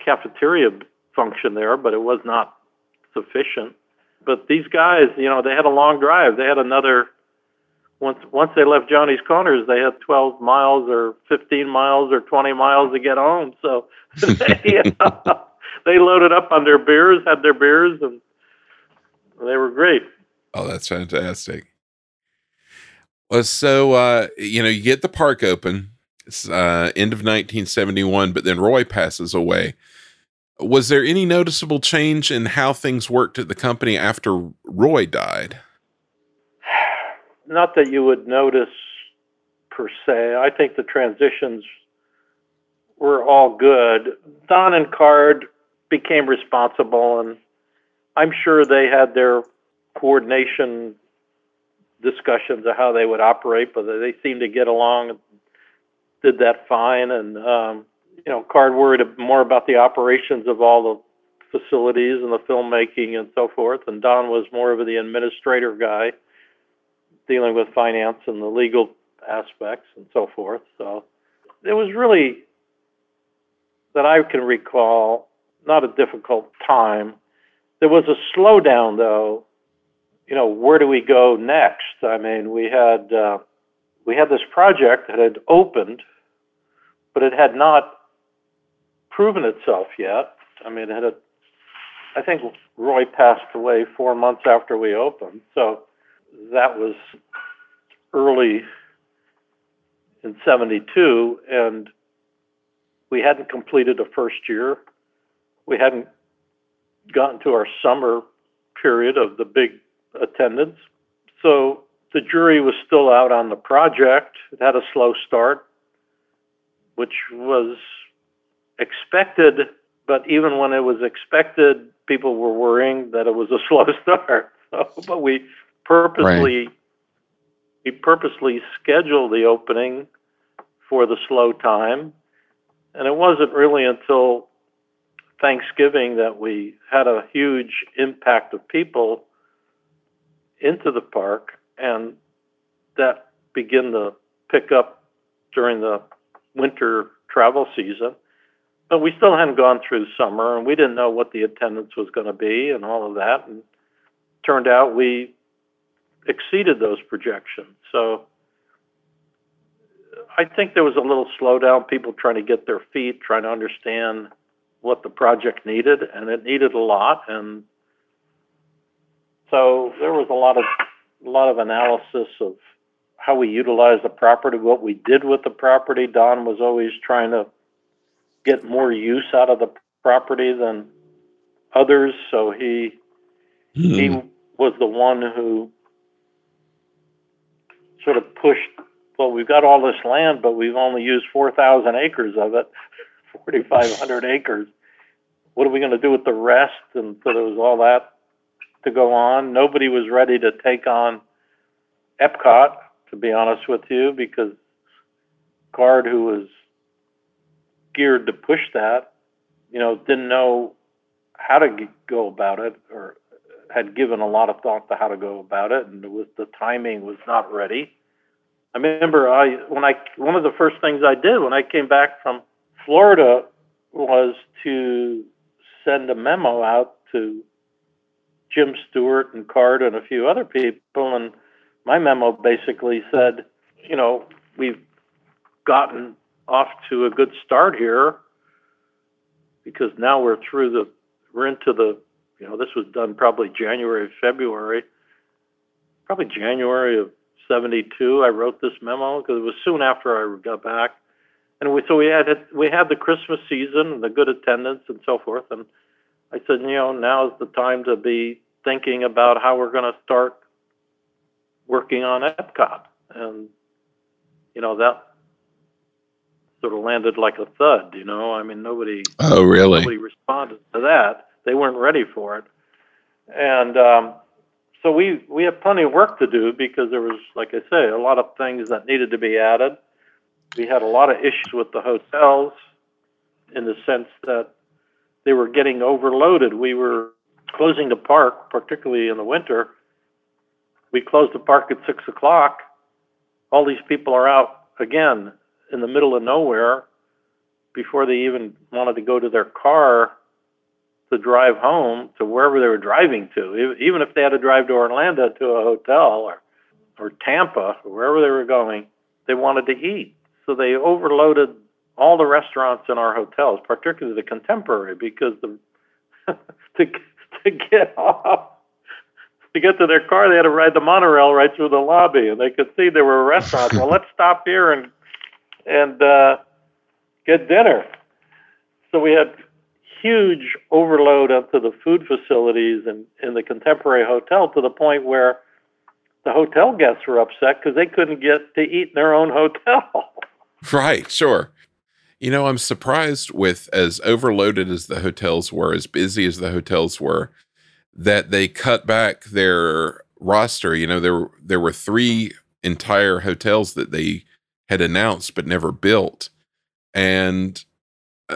cafeteria function there, but it was not sufficient. But these guys, you know, they had a long drive. They had another once once they left Johnny's Corners, they had 12 miles or 15 miles or 20 miles to get home. So they, uh, they loaded up on their beers, had their beers, and they were great. Oh, that's fantastic. Well, so uh, you know, you get the park open. It's uh, end of 1971, but then Roy passes away. Was there any noticeable change in how things worked at the company after Roy died? Not that you would notice per se. I think the transitions were all good. Don and Card became responsible and I'm sure they had their coordination discussions of how they would operate, but they seemed to get along, and did that fine, and um, you know, Card worried more about the operations of all the facilities and the filmmaking and so forth, and Don was more of the administrator guy, dealing with finance and the legal aspects and so forth. So it was really that I can recall not a difficult time there was a slowdown, though. You know, where do we go next? I mean, we had uh, we had this project that had opened, but it had not proven itself yet. I mean, it had a, I think Roy passed away four months after we opened, so that was early in 72 and we hadn't completed a first year we hadn't gotten to our summer period of the big attendance. So the jury was still out on the project. It had a slow start, which was expected, but even when it was expected, people were worrying that it was a slow start. So, but we purposely right. we purposely scheduled the opening for the slow time, and it wasn't really until Thanksgiving that we had a huge impact of people into the park, and that began to pick up during the winter travel season. But we still hadn't gone through summer, and we didn't know what the attendance was going to be and all of that. And turned out we exceeded those projections. So I think there was a little slowdown, people trying to get their feet, trying to understand what the project needed, and it needed a lot. And so there was a lot of a lot of analysis of how we utilized the property, what we did with the property. Don was always trying to get more use out of the property than others, so he Hmm. he was the one who sort of pushed. Well, we've got all this land, but we've only used four thousand acres of it, forty five hundred acres. What are we going to do with the rest? And so there was all that to go on. Nobody was ready to take on Epcot, to be honest with you, because Card, who was geared to push that, you know, didn't know how to go about it or had given a lot of thought to how to go about it, and it was the timing was not ready. I remember I when I one of the first things I did when I came back from Florida was to send a memo out to Jim Stewart and Card and a few other people, and my memo basically said, you know, we've gotten off to a good start here because now we're through the we're into the you know this was done probably January February probably January of 72 I wrote this memo because it was soon after I got back and we so we had we had the Christmas season and the good attendance and so forth and I said you know now is the time to be thinking about how we're going to start working on Epcot and you know that sort of landed like a thud you know I mean nobody Oh, really? nobody responded to that. They weren't ready for it, and um, so we we had plenty of work to do because there was, like I say, a lot of things that needed to be added. We had a lot of issues with the hotels, in the sense that they were getting overloaded. We were closing the park, particularly in the winter. We closed the park at six o'clock. All these people are out again in the middle of nowhere before they even wanted to go to their car to drive home to wherever they were driving to, even if they had to drive to Orlando to a hotel or, or Tampa, or wherever they were going, they wanted to eat. So they overloaded all the restaurants in our hotels, particularly the Contemporary, because the to to get off to get to their car, they had to ride the monorail right through the lobby, and they could see there were restaurants. well, let's stop here and and uh, get dinner. So we had huge overload onto the food facilities and in the Contemporary Hotel to the point where the hotel guests were upset because they couldn't get to eat in their own hotel. Right, sure. You know, I'm surprised with as overloaded as the hotels were, as busy as the hotels were, that they cut back their roster. You know, there there were three entire hotels that they had announced but never built. And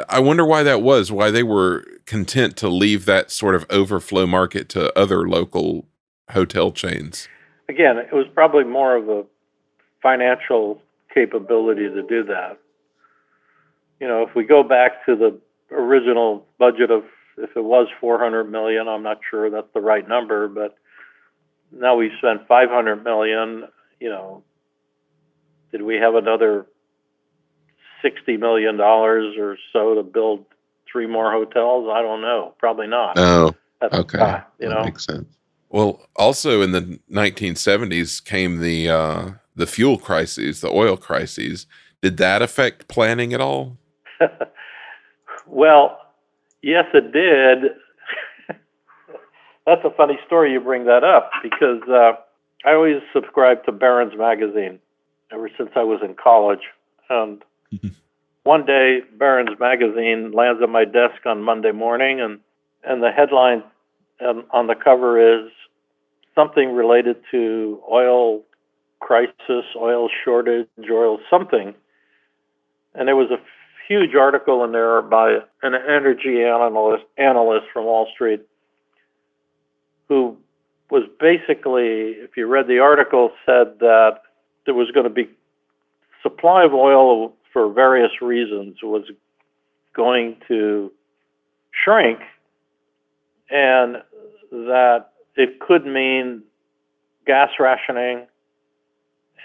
I wonder why that was, why they were content to leave that sort of overflow market to other local hotel chains. Again, it was probably more of a financial capability to do that. You know, if we go back to the original budget of if it was 400 million, I'm not sure that's the right number, but now we spent 500 million, you know, did we have another 60 million dollars or so to build three more hotels? I don't know. Probably not. Oh, at okay. time, you that know. makes sense. Well, also in the 1970s came the uh, the fuel crises, the oil crises. Did that affect planning at all? well, yes, it did. That's a funny story you bring that up because uh, I always subscribed to Barron's magazine ever since I was in college. And one day, Barron's magazine lands on my desk on Monday morning, and, and the headline um, on the cover is something related to oil crisis, oil shortage, oil something. And there was a huge article in there by an energy analyst analyst from Wall Street who was basically, if you read the article, said that there was going to be supply of oil for various reasons was going to shrink and that it could mean gas rationing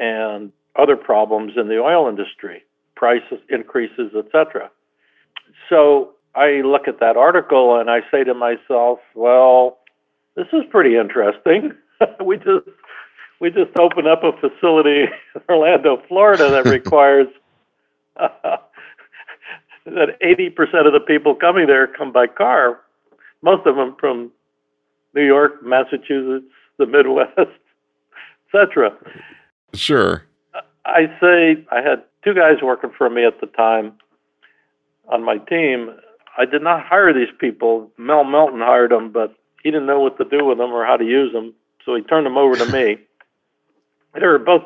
and other problems in the oil industry, price increases, etc. So I look at that article and I say to myself, well, this is pretty interesting. we just we just opened up a facility in Orlando, Florida that requires that 80% of the people coming there come by car, most of them from New York, Massachusetts, the Midwest, etc. Sure. I say I had two guys working for me at the time on my team. I did not hire these people. Mel Melton hired them, but he didn't know what to do with them or how to use them, so he turned them over to me. They were both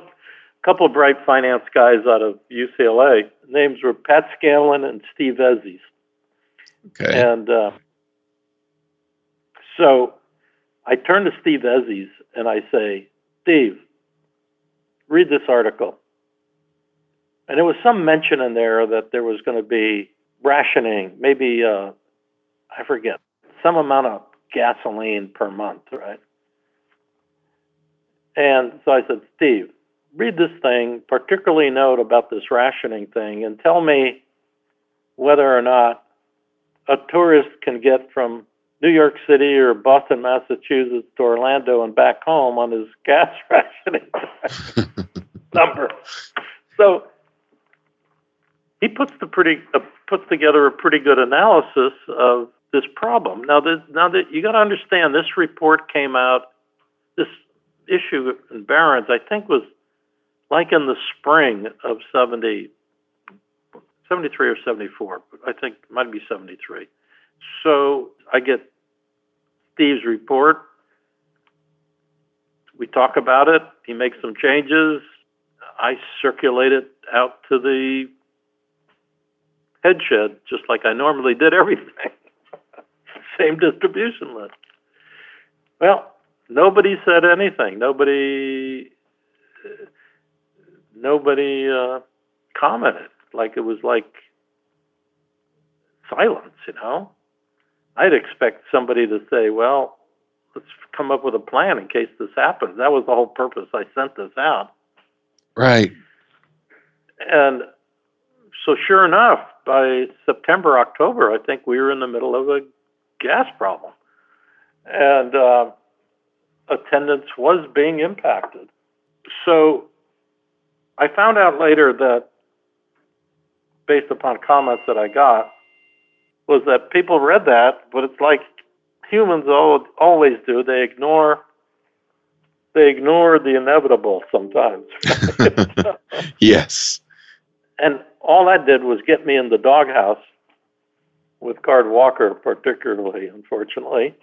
couple of bright finance guys out of UCLA. Names were Pat Scanlon and Steve Ezzies. Okay. And uh, so I turn to Steve Ezzies and I say, Steve, read this article. And there was some mention in there that there was going to be rationing, maybe, uh, I forget, some amount of gasoline per month, right? And so I said, Steve, read this thing, particularly note about this rationing thing, and tell me whether or not a tourist can get from New York City or Boston, Massachusetts to Orlando and back home on his gas rationing number. So he puts the pretty uh, puts together a pretty good analysis of this problem. Now, this, now that you got to understand, this report came out. This issue in Barron's, I think, was like in the spring of 70, 73 or 74. I think it might be 73. So I get Steve's report. We talk about it. He makes some changes. I circulate it out to the head shed, just like I normally did everything. Same distribution list. Well, nobody said anything. Nobody, nobody uh, commented. Like it was like silence, you know. I'd expect somebody to say, "Well, let's come up with a plan in case this happens." That was the whole purpose. I sent this out. Right. And so, sure enough, by September, October, I think we were in the middle of a gas problem, and uh, attendance was being impacted. So, I found out later that, based upon comments that I got, was that people read that, but it's like humans always do. They ignore they ignore the inevitable sometimes. yes. And all that did was get me in the doghouse with Card Walker, particularly, unfortunately.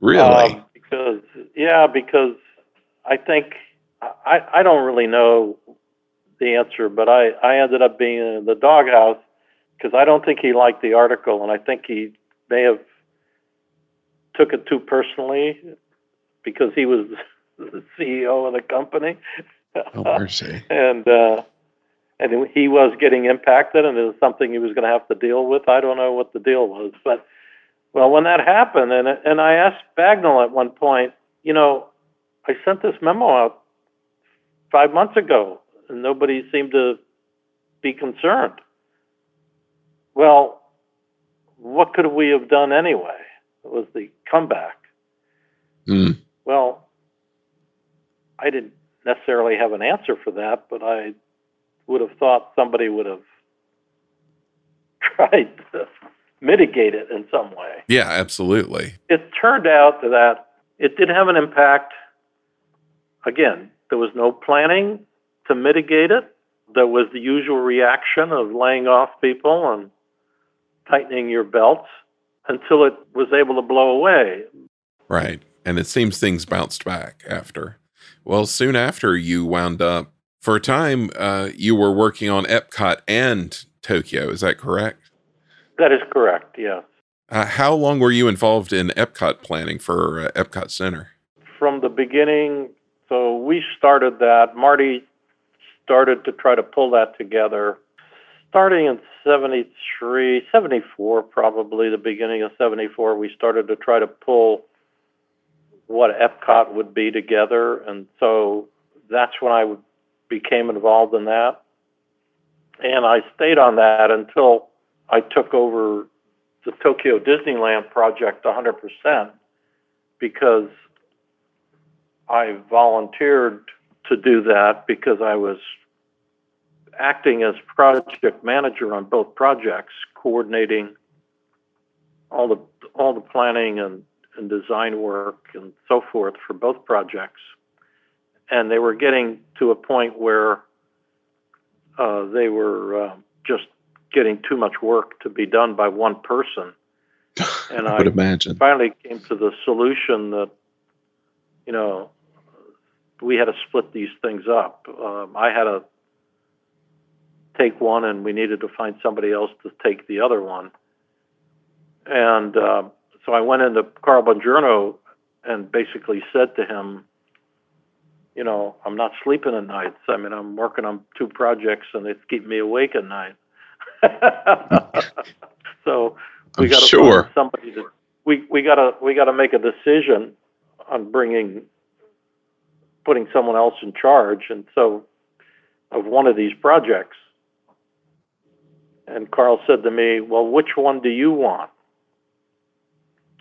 Really? Um, because yeah, because I think I I don't really know the answer, but I I ended up being in the doghouse because I don't think he liked the article, and I think he may have took it too personally because he was the CEO of the company. Oh, mercy. and uh, and he was getting impacted, and it was something he was going to have to deal with. I don't know what the deal was, but well, when that happened, and and I asked Bagnall at one point, you know, I sent this memo out five months ago, and nobody seemed to be concerned. Well, what could we have done anyway? It was the comeback. Mm. Well, I didn't necessarily have an answer for that, but I would have thought somebody would have tried to mitigate it in some way. Yeah, absolutely. It turned out that it did have an impact. Again, there was no planning to mitigate it. There was the usual reaction of laying off people and tightening your belts until it was able to blow away. Right. And it seems things bounced back after. Well, soon after you wound up, for a time, uh, you were working on Epcot and Tokyo. Is that correct? That is correct, yes. Uh, how long were you involved in Epcot planning for uh, Epcot Center? From the beginning, so we started that. Marty started to try to pull that together starting in 73, 74, probably the beginning of 74, we started to try to pull what Epcot would be together. And so that's when I became involved in that. And I stayed on that until I took over the Tokyo Disneyland project 100% because I volunteered to do that because I was acting as project manager on both projects, coordinating all the all the planning and, and design work and so forth for both projects. And they were getting to a point where uh, they were uh, just getting too much work to be done by one person. And I would I imagine. finally came to the solution that, you know, we had to split these things up. Um, I had to take one, and we needed to find somebody else to take the other one. And uh, so I went into Carl Bongiorno and basically said to him, you know, I'm not sleeping at nights. I mean, I'm working on two projects, and it's keeping me awake at night. so we got to sure. find somebody to we we got to we got to make a decision on bringing putting someone else in charge, and so of one of these projects. And Carl said to me, "Well, which one do you want?"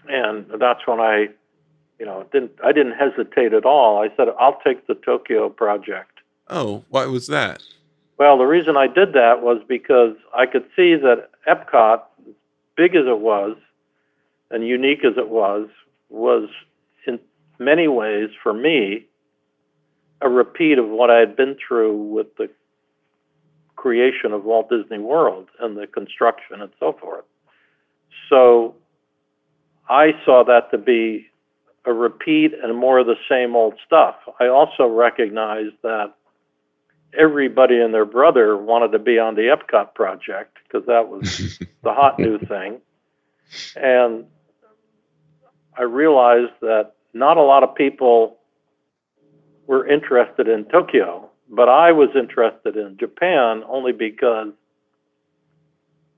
And that's when I, you know, didn't I didn't hesitate at all. I said, "I'll take the Tokyo project." Oh, why was that? Well, the reason I did that was because I could see that Epcot, big as it was and unique as it was, was in many ways for me a repeat of what I had been through with the creation of Walt Disney World and the construction and so forth. So I saw that to be a repeat and more of the same old stuff. I also recognized that everybody and their brother wanted to be on the Epcot project because that was the hot new thing. And I realized that not a lot of people were interested in Tokyo, but I was interested in Japan only because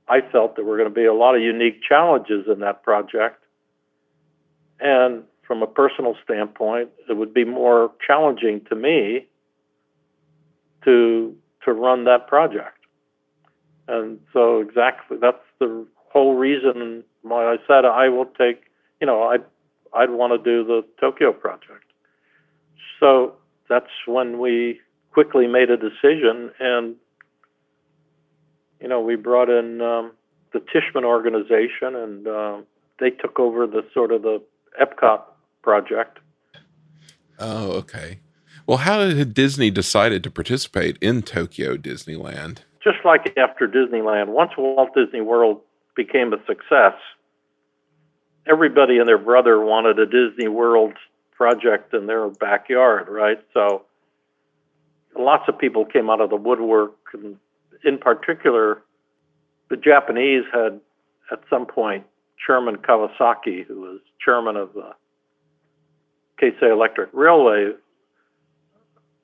I felt there were going to be a lot of unique challenges in that project. And from a personal standpoint, it would be more challenging to me to to run that project. And so exactly that's the whole reason why I said I will take, you know, I'd I'd want to do the Tokyo project. So that's when we quickly made a decision, and you know we brought in um, the Tishman organization, and uh, they took over the sort of the Epcot project. Oh, okay. Well, how did Disney decided to participate in Tokyo Disneyland? Just like after Disneyland, once Walt Disney World became a success, everybody and their brother wanted a Disney World project in their backyard, right? So lots of people came out of the woodwork, and in particular, the Japanese had at some point Chairman Kawasaki, who was chairman of the Keisei Electric Railway,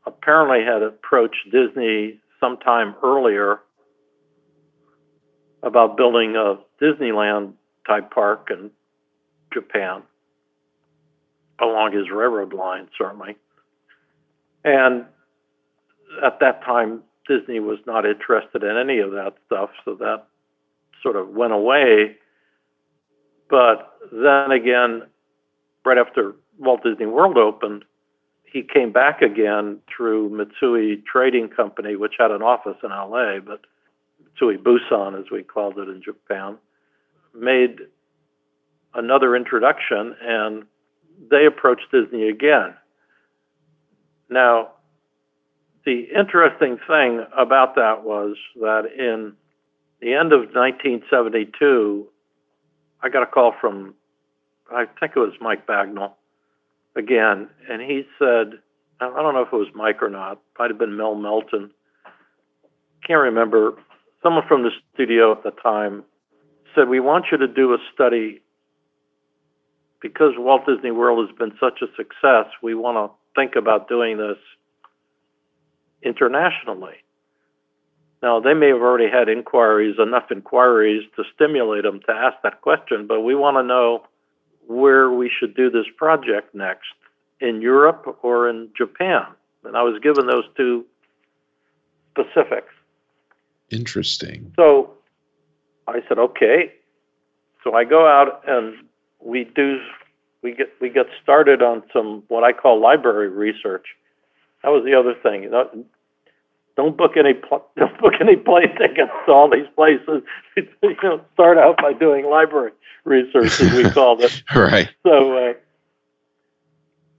apparently had approached Disney sometime earlier about building a Disneyland type park in Japan along his railroad line, certainly. And at that time, Disney was not interested in any of that stuff, so that sort of went away. But then again, right after Walt Disney World opened, he came back again through Mitsui Trading Company, which had an office in LA, but Mitsui Bussan, as we called it in Japan, made another introduction and they approached Disney again. Now, the interesting thing about that was that in the end of 1972, I got a call from, I think it was Mike Bagnall again, and he said, I don't know if it was Mike or not, might have been Mel Melton. Can't remember. Someone from the studio at the time said, We want you to do a study because Walt Disney World has been such a success, we want to think about doing this internationally. Now, they may have already had inquiries, enough inquiries to stimulate them to ask that question, but we want to know where we should do this project next in Europe or in Japan. And I was given those two specifics. Interesting. So I said, okay. So I go out and we do we get we get started on some what I call library research. That was the other thing. You know, don't book any pl- don't book any plane tickets to all these places. you know, start out by doing library research, as we called it. right. So, uh,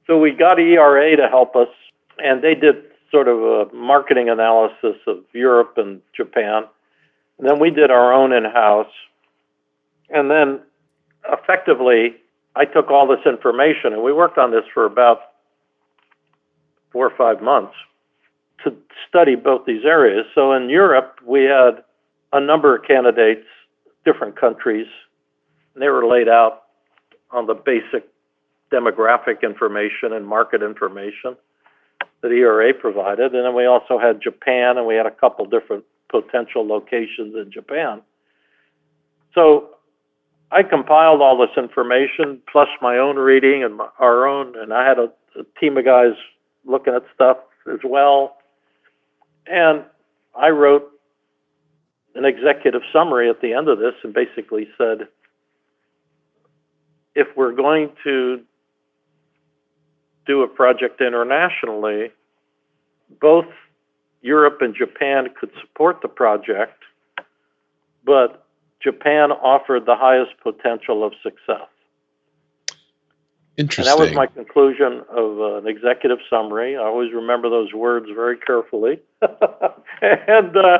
so we got ERA to help us, and they did sort of a marketing analysis of Europe and Japan. And then we did our own in-house, and then effectively, I took all this information, and we worked on this for about four or five months to study both these areas. So in Europe, we had a number of candidates, different countries, and they were laid out on the basic demographic information and market information that ERA provided. And then we also had Japan, and we had a couple different potential locations in Japan. So I compiled all this information plus my own reading and my, our own, and I had a, a team of guys looking at stuff as well. And I wrote an executive summary at the end of this and basically said if we're going to do a project internationally, both Europe and Japan could support the project, but Japan offered the highest potential of success. Interesting. And that was my conclusion of uh, an executive summary. I always remember those words very carefully. and uh,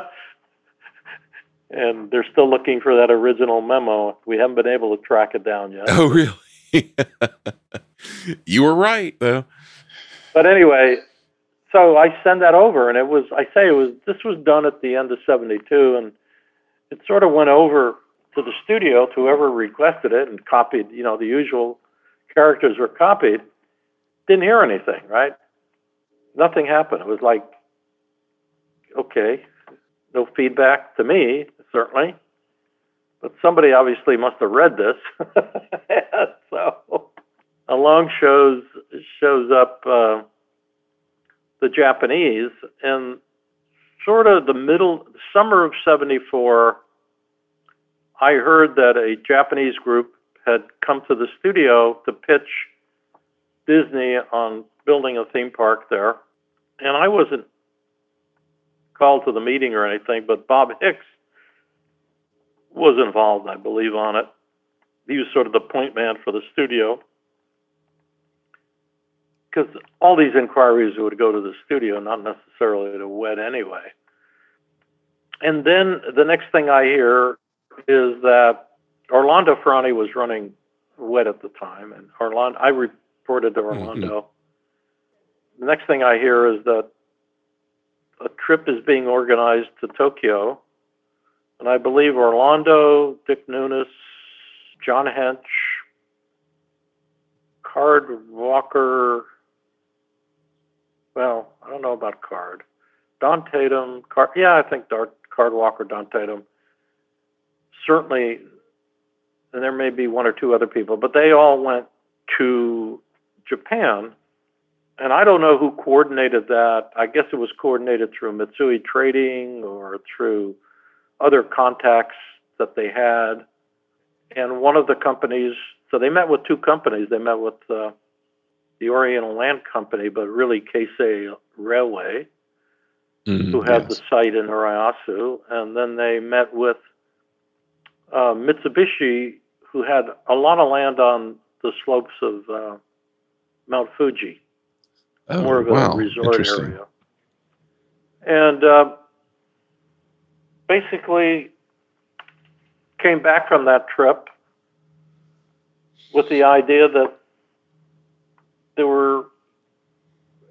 and they're still looking for that original memo. We haven't been able to track it down yet. Oh, really? you were right, though. But anyway, so I send that over, and it was I say it was this was done at the end of '72, and it sort of went over to the studio to whoever requested it and copied, you know, the usual characters were copied, didn't hear anything, right? Nothing happened. It was like, okay, no feedback to me, certainly. But somebody obviously must have read this. so along shows shows up uh, the Japanese and sort of the middle summer of 74 I heard that a Japanese group had come to the studio to pitch Disney on building a theme park there. And I wasn't called to the meeting or anything, but Bob Hicks was involved, I believe, on it. He was sort of the point man for the studio. Because all these inquiries would go to the studio, not necessarily to WED anyway. And then the next thing I hear is that Orlando Ferrante was running WED at the time, and Orlando. I reported to mm-hmm. Orlando. Mm-hmm. The next thing I hear is that a trip is being organized to Tokyo, and I believe Orlando, Dick Nunis, John Hench, Card Walker. Well, I don't know about Card. Don Tatum, Card. Yeah, I think Card Walker, Don Tatum. Certainly and there may be one or two other people, but they all went to Japan. And I don't know who coordinated that. I guess it was coordinated through Mitsui Trading or through other contacts that they had. And one of the companies, so they met with two companies. They met with uh, the Oriental Land Company, but really Keisei Railway, mm, who had yes. the site in Urayasu. And then they met with uh, Mitsubishi who had a lot of land on the slopes of uh, Mount Fuji, oh, more of a wow. resort area. And uh, basically came back from that trip with the idea that there were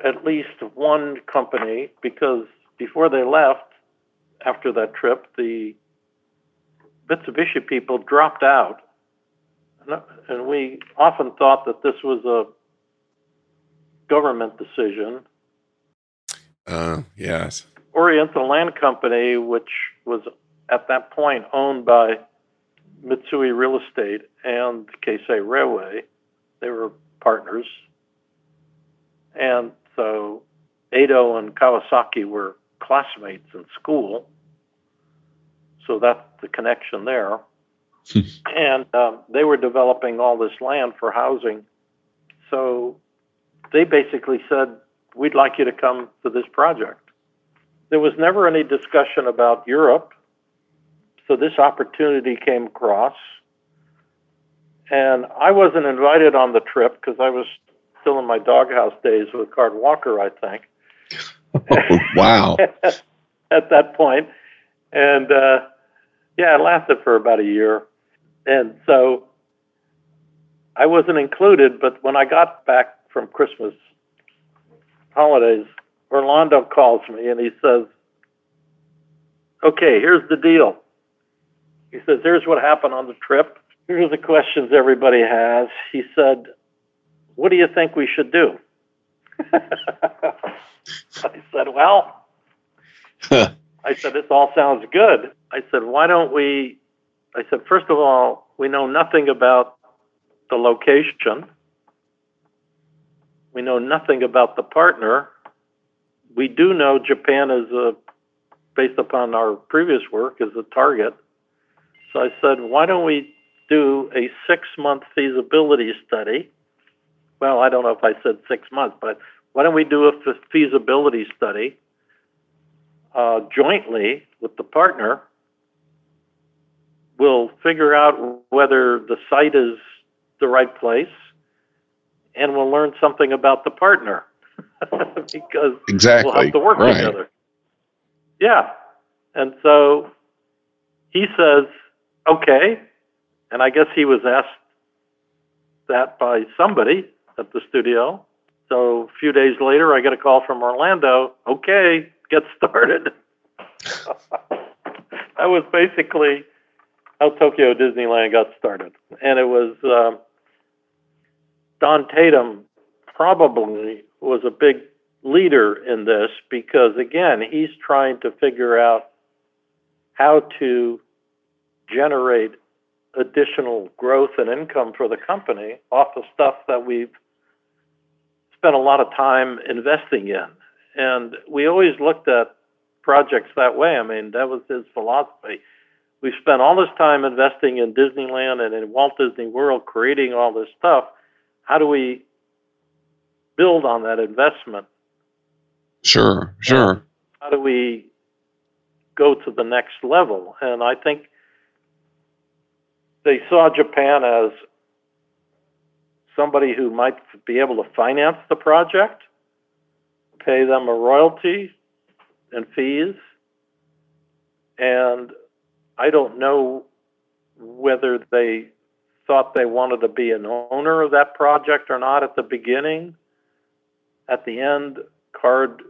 at least one company because before they left after that trip, the Mitsubishi people dropped out and we often thought that this was a government decision. Uh, yes. Oriental Land Company, which was at that point owned by Mitsui Real Estate and Keisei Railway, they were partners. And so Edo and Kawasaki were classmates in school. So that's the connection there. and um, they were developing all this land for housing so they basically said, We'd like you to come to this project. There was never any discussion about Europe. So this opportunity came across. And I wasn't invited on the trip because I was still in my doghouse days with Card Walker, I think. Oh, wow. At that point. And uh, yeah, it lasted for about a year. And so I wasn't included, but when I got back from Christmas holidays, Orlando calls me and he says, Okay, here's the deal. He says, Here's what happened on the trip. Here's the questions everybody has. He said, What do you think we should do? I said, Well, I said, This all sounds good. I said, Why don't we? I said, First of all, we know nothing about the location. We know nothing about the partner. We do know Japan is a, based upon our previous work, is a target. So I said, why don't we do a six month feasibility study? Well, I don't know if I said six months, but why don't we do a feasibility study uh, jointly with the partner? We'll figure out whether the site is the right place and we'll learn something about the partner because exactly. we'll have to work right. together. Yeah. And so he says, okay. And I guess he was asked that by somebody at the studio. So a few days later, I get a call from Orlando. Okay, get started. that was basically how Tokyo Disneyland got started. And it was. Um, Don Tatum probably was a big leader in this because, again, he's trying to figure out how to generate additional growth and income for the company off of stuff that we've spent a lot of time investing in. And we always looked at projects that way. I mean, that was his philosophy. We've spent all this time investing in Disneyland and in Walt Disney World, creating all this stuff how do we build on that investment? Sure, sure. how do we go to the next level? And I think they saw Japan as somebody who might be able to finance the project, pay them a royalty and fees. And I don't know whether they thought they wanted to be an owner of that project or not at the beginning. At the end, Card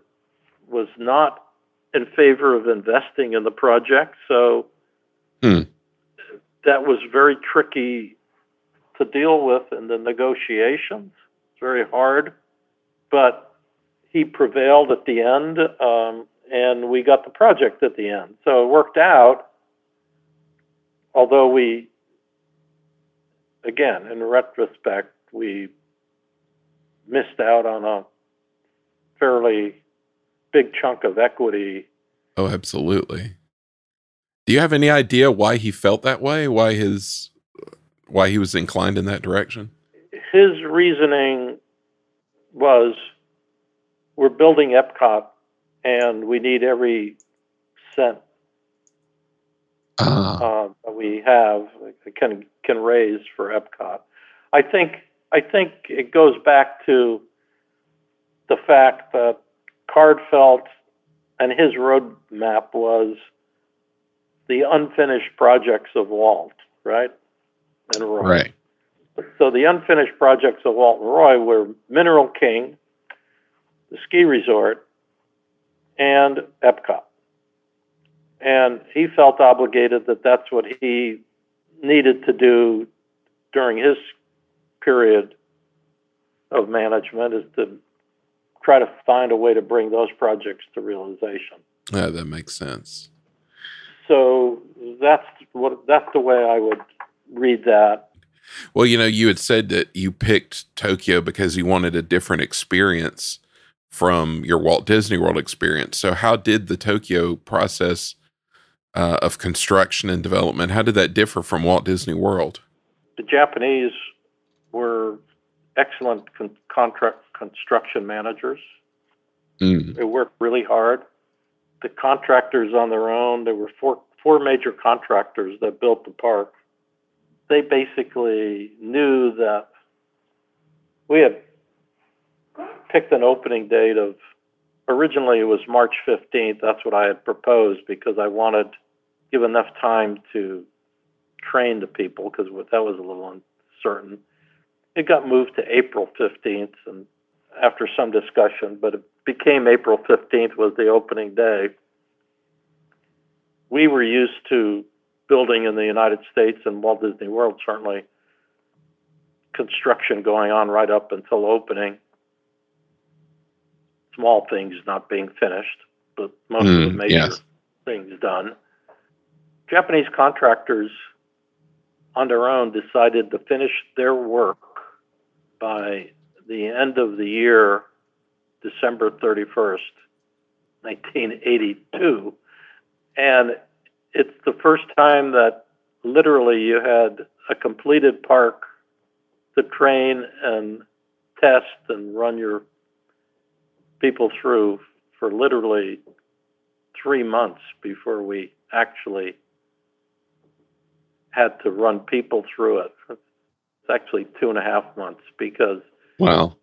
was not in favor of investing in the project, so hmm. that was very tricky to deal with in the negotiations. It's very hard, but he prevailed at the end, um, and we got the project at the end. So it worked out. Although we again, in retrospect, we missed out on a fairly big chunk of equity. Oh, absolutely. Do you have any idea why he felt that way? Why his why he was inclined in that direction? His reasoning was we're building Epcot and we need every cent uh, that we have can can raise for Epcot. I think I think it goes back to the fact that Card felt and his roadmap was the unfinished projects of Walt, right? And Roy. Right. So the unfinished projects of Walt and Roy were Mineral King, the ski resort, and Epcot and he felt obligated that that's what he needed to do during his period of management is to try to find a way to bring those projects to realization. Yeah, that makes sense. So that's what that's the way I would read that. Well, you know, you had said that you picked Tokyo because you wanted a different experience from your Walt Disney World experience. So how did the Tokyo process uh, of construction and development. How did that differ from Walt Disney World? The Japanese were excellent con- contract construction managers. Mm. They worked really hard. The contractors on their own, there were four four major contractors that built the park. They basically knew that we had picked an opening date of originally it was March 15th. That's what I had proposed because I wanted give enough time to train the people because that was a little uncertain. It got moved to April 15th and after some discussion, but it became April 15th was the opening day. We were used to building in the United States and Walt Disney World, certainly construction going on right up until opening. Small things not being finished, but most of the Mm, major yes. things done. Japanese contractors on their own decided to finish their work by the end of the year, December 31st, 1982. And it's the first time that literally you had a completed park to train and test and run your people through for literally three months before we actually had to run people through it. It's actually two and a half months because Wow.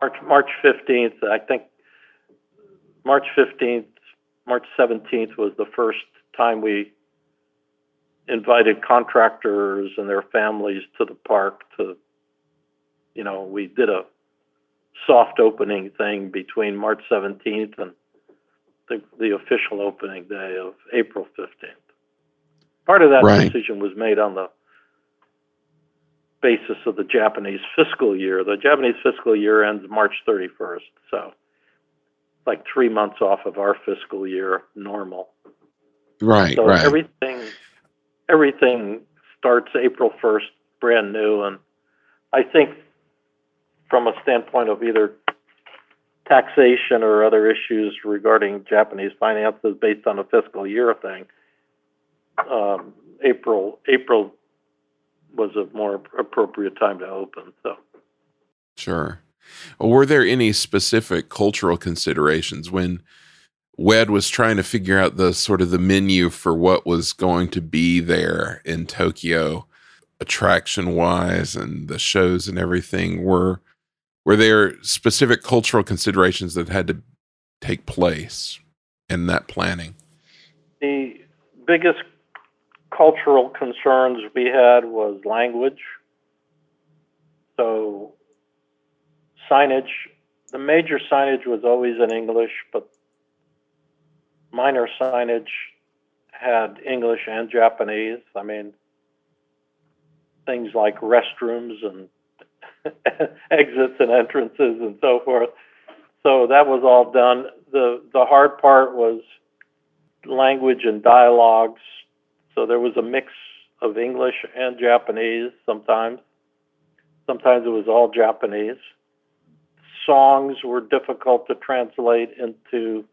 March March fifteenth, I think March fifteenth, March seventeenth was the first time we invited contractors and their families to the park to you know, we did a soft opening thing between March seventeenth and the the official opening day of April fifteenth. Part of that Right. decision was made on the basis of the Japanese fiscal year. The Japanese fiscal year ends March 31st, so like three months off of our fiscal year normal. Right. So right. everything everything starts April 1st, brand new, and I think from a standpoint of either taxation or other issues regarding Japanese finances based on a fiscal year thing, um, April April was a more appropriate time to open. So Sure. Were there any specific cultural considerations when WED was trying to figure out the sort of the menu for what was going to be there in Tokyo, attraction wise, and the shows and everything? Were were there specific cultural considerations that had to take place in that planning? the biggest cultural concerns we had was language. So signage, the major signage was always in English, but minor signage had English and Japanese. I mean, things like restrooms and exits and entrances and so forth. So that was all done. The the hard part was language and dialogues. So there was a mix of English and Japanese sometimes. Sometimes it was all Japanese. Songs were difficult to translate into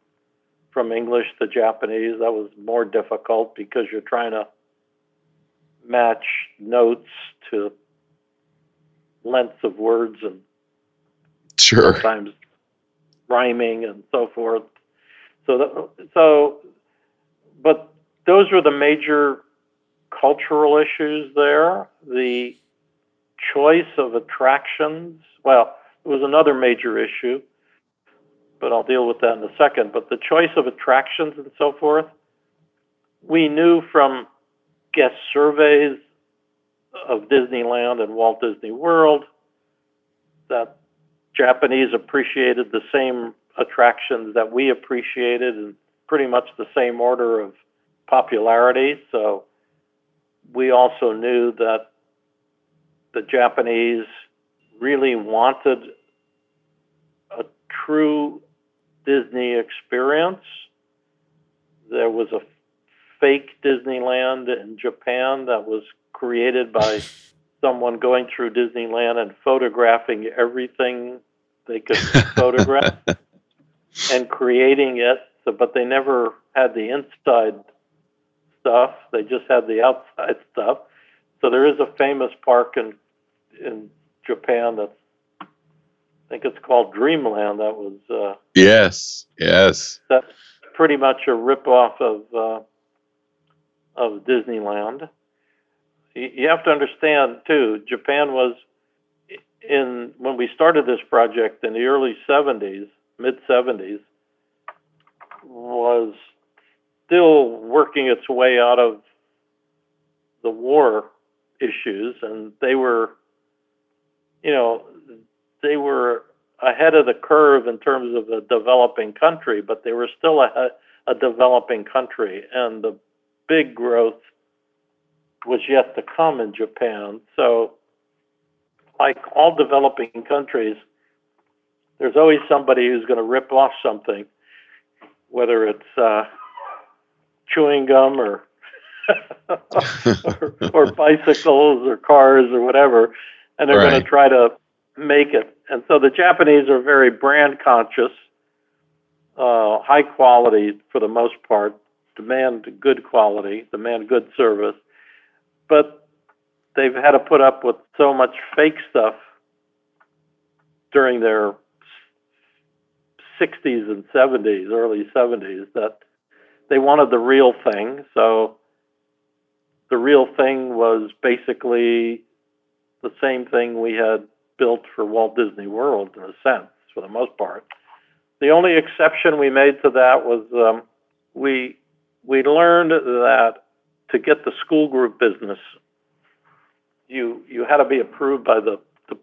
from English to Japanese. That was more difficult because you're trying to match notes to lengths of words and Sure. sometimes rhyming and so forth. So, that, so, but those were the major cultural issues there. The choice of attractions. Well, it was another major issue, but I'll deal with that in a second. But the choice of attractions and so forth. We knew from guest surveys of Disneyland and Walt Disney World that Japanese appreciated the same attractions that we appreciated in pretty much the same order of popularity. So we also knew that the Japanese really wanted a true Disney experience. There was a fake Disneyland in Japan that was created by someone going through Disneyland and photographing everything they could photograph and creating it. So, but they never had the inside stuff. They just had the outside stuff. So there is a famous park in in Japan. That's I think it's called Dreamland. That was uh, Yes. Yes. that's pretty much a ripoff of uh, of Disneyland. You have to understand too. Japan was in when we started this project in the early '70s, mid '70s, was still working its way out of the war issues, and they were, you know, they were ahead of the curve in terms of a developing country, but they were still a, a developing country, and the big growth was yet to come in Japan. So, like all developing countries, there's always somebody who's going to rip off something, whether it's uh, chewing gum or, or or bicycles or cars or whatever, and they're going to try to make it. And so the Japanese are very brand conscious, uh, high quality for the most part, demand good quality, demand good service, but they've had to put up with so much fake stuff during their 60s and 70s, early 70s, that they wanted the real thing. So the real thing was basically the same thing we had built for Walt Disney World, in a sense, for the most part. The only exception we made to that was um, we we learned that to get the school group business, you you had to be approved by the, the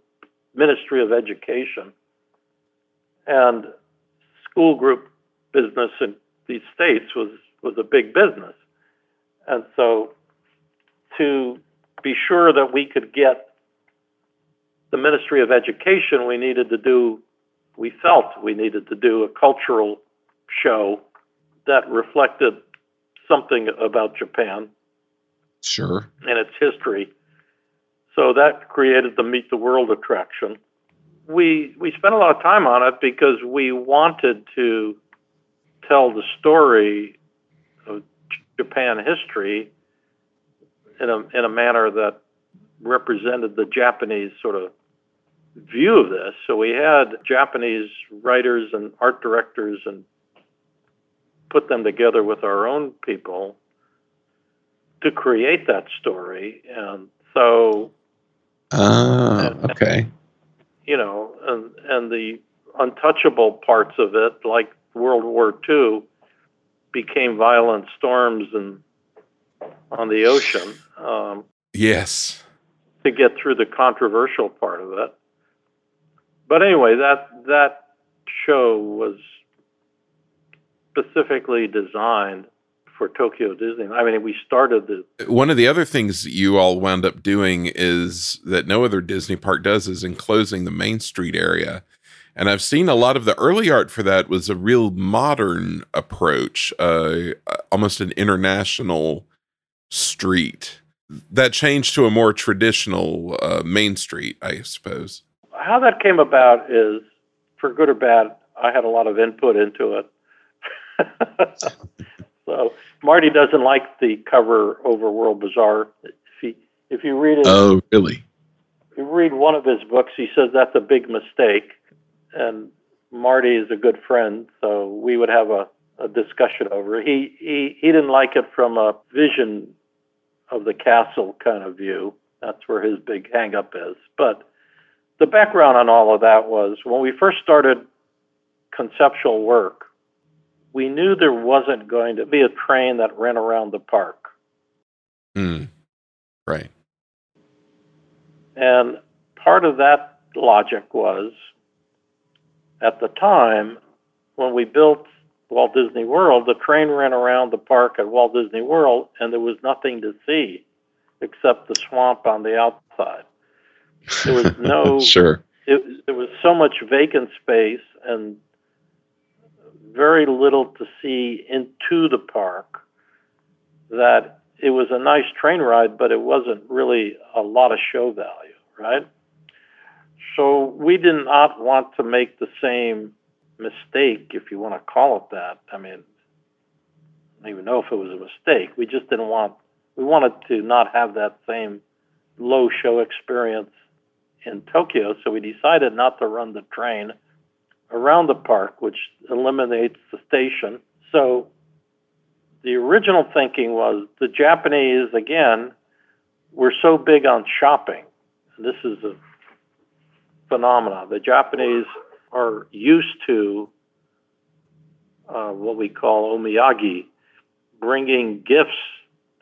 Ministry of Education, and school group business in these states was was a big business, and so to be sure that we could get the Ministry of Education, we needed to do, we felt we needed to do a cultural show that reflected something about Japan Sure. and its history. So that created the Meet the World attraction. We we spent a lot of time on it because we wanted to tell the story of Japan history in a in a manner that represented the Japanese sort of view of this. So we had Japanese writers and art directors and put them together with our own people to create that story. And so, Ah, okay. you know, and, and the untouchable parts of it, like World War II, became violent storms and on the ocean um, Yes. to get through the controversial part of it. But anyway, that that show was specifically designed for Tokyo Disney. I mean, we started the One of the other things you all wound up doing is that no other Disney park does is enclosing the Main Street area. And I've seen a lot of the early art for that was a real modern approach, uh, almost an international street. That changed to a more traditional uh, Main Street, I suppose. how that came about is, for good or bad, I had a lot of input into it. so Marty doesn't like the cover over World Bazaar. If he, if you read it, Oh, really? if you read one of his books, he says that's a big mistake. And Marty is a good friend, so we would have a, a discussion over it. He, he he didn't like it from a vision of the castle kind of view. That's where his big hang up is. But the background on all of that was when we first started conceptual work, we knew there wasn't going to be a train that ran around the park. Hmm. Right. And part of that logic was at the time when we built Walt Disney World, the train ran around the park at Walt Disney World and there was nothing to see except the swamp on the outside. There was no sure. it, there was so much vacant space and very little to see into the park that it was a nice train ride, but it wasn't really a lot of show value, right? So we did not want to make the same mistake, if you want to call it that. I mean, I don't even know if it was a mistake. We just didn't want, we wanted to not have that same low show experience in Tokyo, so we decided not to run the train around the park, which eliminates the station. So the original thinking was the Japanese, again, were so big on shopping. This is a phenomenon. The Japanese are used to uh, what we call omiyage, bringing gifts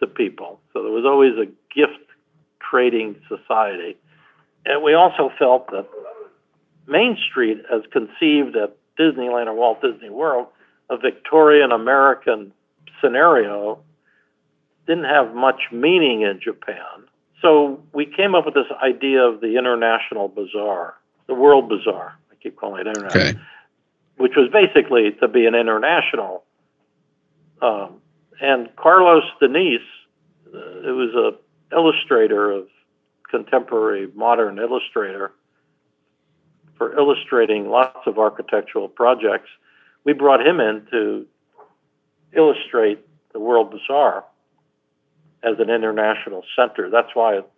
to people. So there was always a gift trading society. And we also felt that Main Street, as conceived at Disneyland or Walt Disney World, a Victorian American scenario, didn't have much meaning in Japan. So we came up with this idea of the International Bazaar, the World Bazaar. I keep calling it international, Okay. which was basically to be an international. Um, and Carlos Diniz, uh, who was a illustrator of contemporary modern illustrator for illustrating lots of architectural projects. We brought him in to illustrate the World Bazaar as an international center. That's why it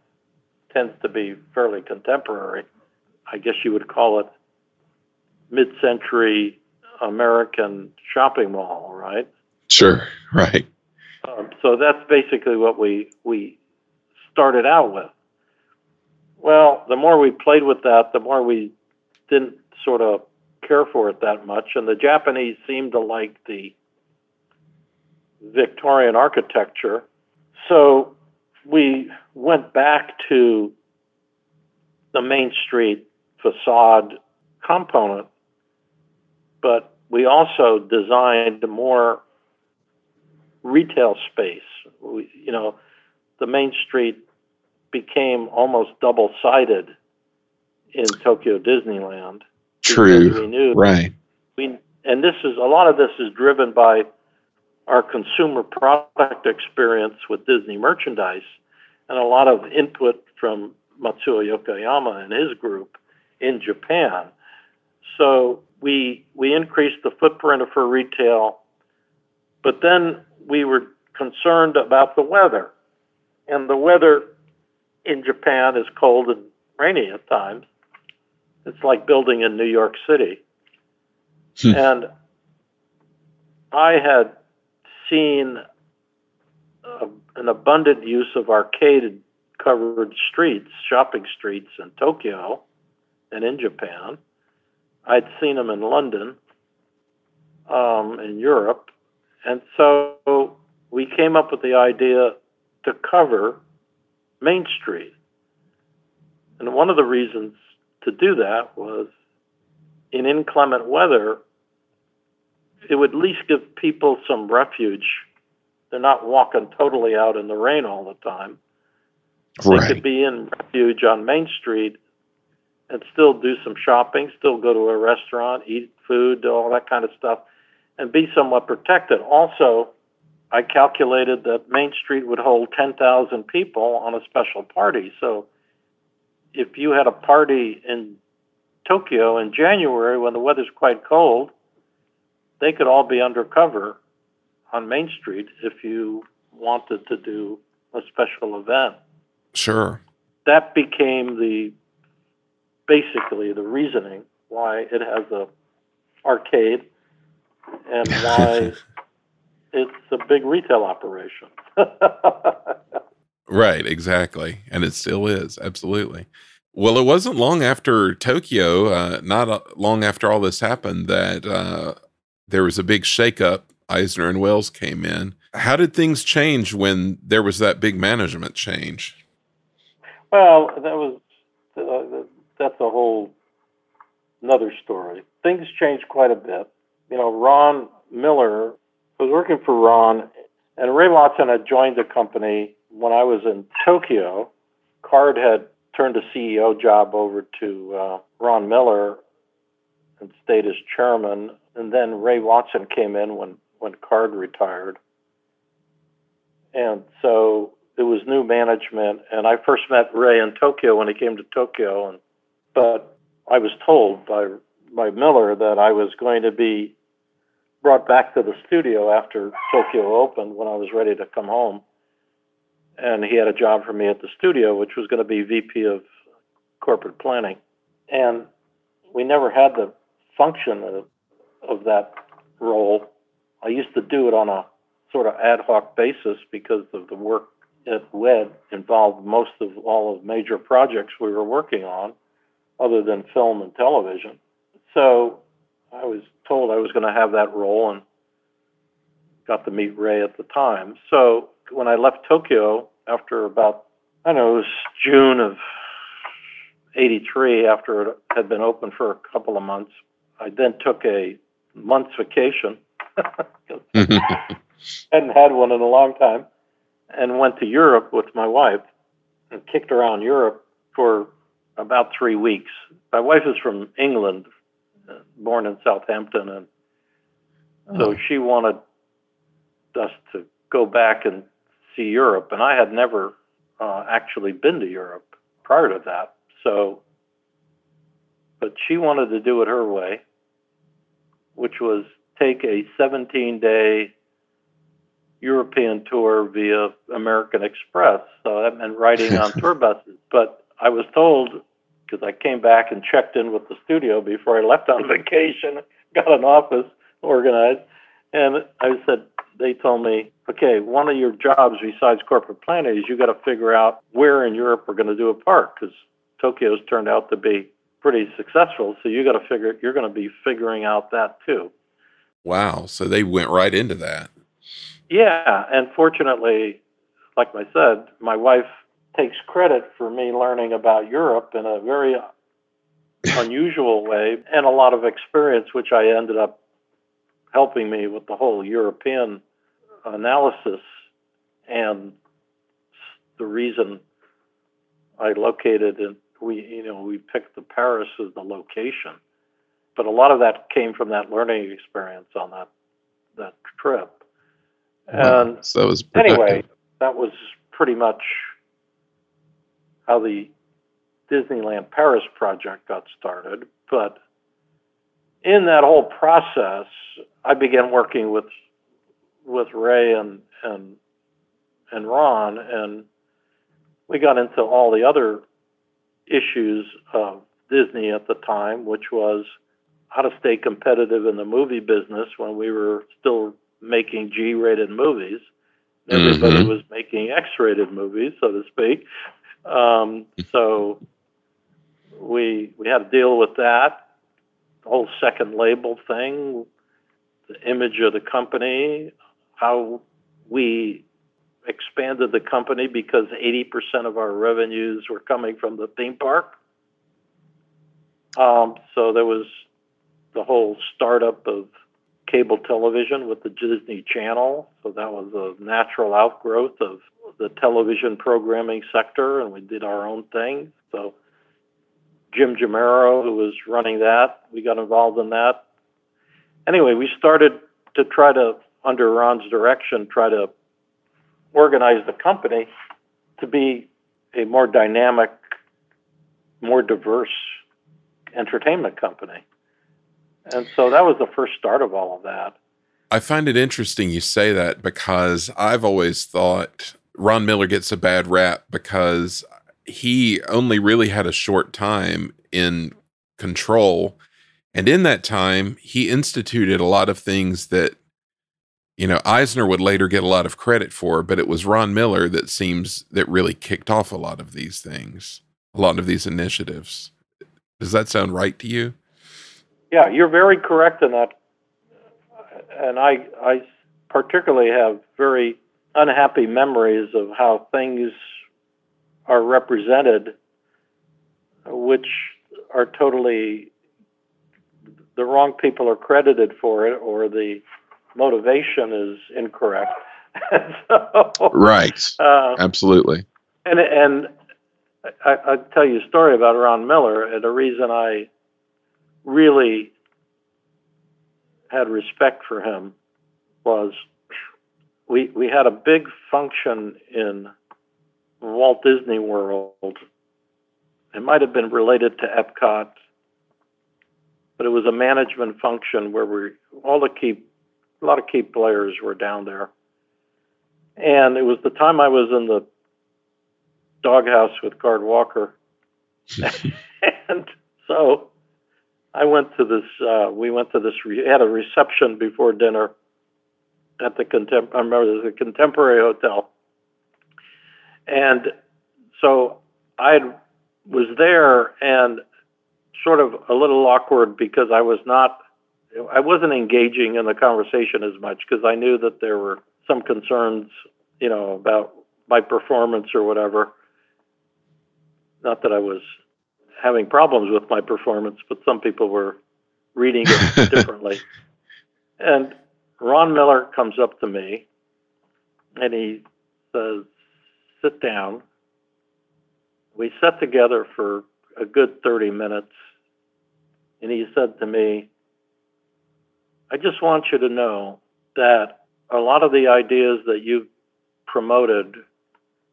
tends to be fairly contemporary. I guess you would call it mid-century American shopping mall, right? Sure. Right. Um, so that's basically what we we started out with. Well, the more we played with that, the more we didn't sort of care for it that much, and the Japanese seemed to like the Victorian architecture. So we went back to the Main Street facade component, but we also designed more retail space. We, you know, the Main Street became almost double sided in Tokyo Disneyland. True. We knew Right. we, and this is a lot of this is driven by our consumer product experience with Disney merchandise and a lot of input from Matsuo Yokoyama and his group in Japan. So we we increased the footprint of for retail, but then we were concerned about the weather. And the weather in Japan is cold and rainy at times. It's like building in New York City. Hmm. and I had seen uh, an abundant use of arcade covered streets, shopping streets in Tokyo and in Japan. I'd seen them in London, um, in Europe. And so we came up with the idea to cover Main Street. And one of the reasons to do that was in inclement weather, it would at least give people some refuge. They're not walking totally out in the rain all the time. They could be in refuge on Main Street and still do some shopping, still go to a restaurant, eat food, all that kind of stuff, and be somewhat protected. Also, I calculated that Main Street would hold 10,000 people on a special party. So if you had a party in Tokyo in January when the weather's quite cold, they could all be undercover on Main Street if you wanted to do a special event Sure. that became the basically the reasoning why it has a arcade and why it's a big retail operation. Right, exactly. And it still is. Absolutely. Well, it wasn't long after Tokyo, uh, not uh, long after all this happened, that uh, there was a big shakeup. Eisner and Wells came in. How did things change when there was that big management change? well, that was uh, that's a whole another story. Things changed quite a bit. You know, Ron Miller was working for Ron, and Ray Watson had joined the company when I was in Tokyo. Card had turned the CEO job over to uh, Ron Miller and stayed as chairman. And then Ray Watson came in when, when Card retired. And so it was new management. And I first met Ray in Tokyo when he came to Tokyo. And, but I was told by, by Miller that I was going to be brought back to the studio after Tokyo opened when I was ready to come home. And he had a job for me at the studio, which was going to be VP of corporate planning, and we never had the function of, of that role. I used to do it on a sort of ad hoc basis because of the work at WED involved most of all of major projects we were working on, other than film and television. So I was told I was going to have that role and got to meet Ray at the time. So when I left Tokyo after about, I don't know, it was June of 83 after it had been open for a couple of months, I then took a month's vacation. Hadn't had one in a long time and went to Europe with my wife and kicked around Europe for about three weeks. My wife is from England, born in Southampton, and so Oh. she wanted us to go back and see Europe, and I had never uh, actually been to Europe prior to that. So, but she wanted to do it her way, which was take a 17 day European tour via American Express. So that meant riding on tour buses. But I was told, because I came back and checked in with the studio before I left on vacation, got an office organized, and I said, they told me, okay, one of your jobs besides corporate planning is you got to figure out where in Europe we're going to do a park because Tokyo's turned out to be pretty successful. So you got to figure, you're going to be figuring out that too. Wow. So they went right into that. Yeah, and fortunately, like I said, my wife takes credit for me learning about Europe in a very unusual way and a lot of experience, which I ended up helping me with the whole European analysis and the reason I located and we, you know, we picked the Paris as the location, but a lot of that came from that learning experience on that that trip. And so that was anyway, that was pretty much how the Disneyland Paris project got started. But in that whole process, I began working with with Ray and and and Ron, and we got into all the other issues of Disney at the time, which was how to stay competitive in the movie business when we were still making G-rated movies. Everybody Mhm. was making X-rated movies, so to speak. Um, so we we had to deal with that the whole second label thing, the image of the company, how we expanded the company because 80% of our revenues were coming from the theme park. Um, so there was the whole startup of cable television with the Disney Channel. So that was a natural outgrowth of the television programming sector, and we did our own thing. So Jim Jimirro, who was running that, we got involved in that. Anyway, we started to try to, under Ron's direction, try to organize the company to be a more dynamic, more diverse entertainment company. And so that was the first start of all of that. I find it interesting you say that because I've always thought Ron Miller gets a bad rap because he only really had a short time in control. And in that time, he instituted a lot of things that, you know, Eisner would later get a lot of credit for, but it was Ron Miller that seems that really kicked off a lot of these things, a lot of these initiatives. Does that sound right to you? Yeah, you're very correct in that. And I, I particularly have very unhappy memories of how things are represented, which are totally the wrong people are credited for it, or the motivation is incorrect. So, Right. uh, Absolutely. and and I, I'll tell you a story about Ron Miller, and the reason I really had respect for him was we we had a big function in Walt Disney World. It might have been related to Epcot, but it was a management function where we all the key a lot of key players were down there. And it was the time I was in the doghouse with Card Walker. and so I went to this. Uh, we went to this. Re- had a reception before dinner at the contem- I remember the Contemporary Hotel, and so I was there and sort of a little awkward because I was not. I wasn't engaging in the conversation as much because I knew that there were some concerns, you know, about my performance or whatever. Not that I was having problems with my performance, but some people were reading it differently. And Ron Miller comes up to me and he says, Sit down. We sat together for a good 30 minutes. And he said to me, I just want you to know that a lot of the ideas that you promoted,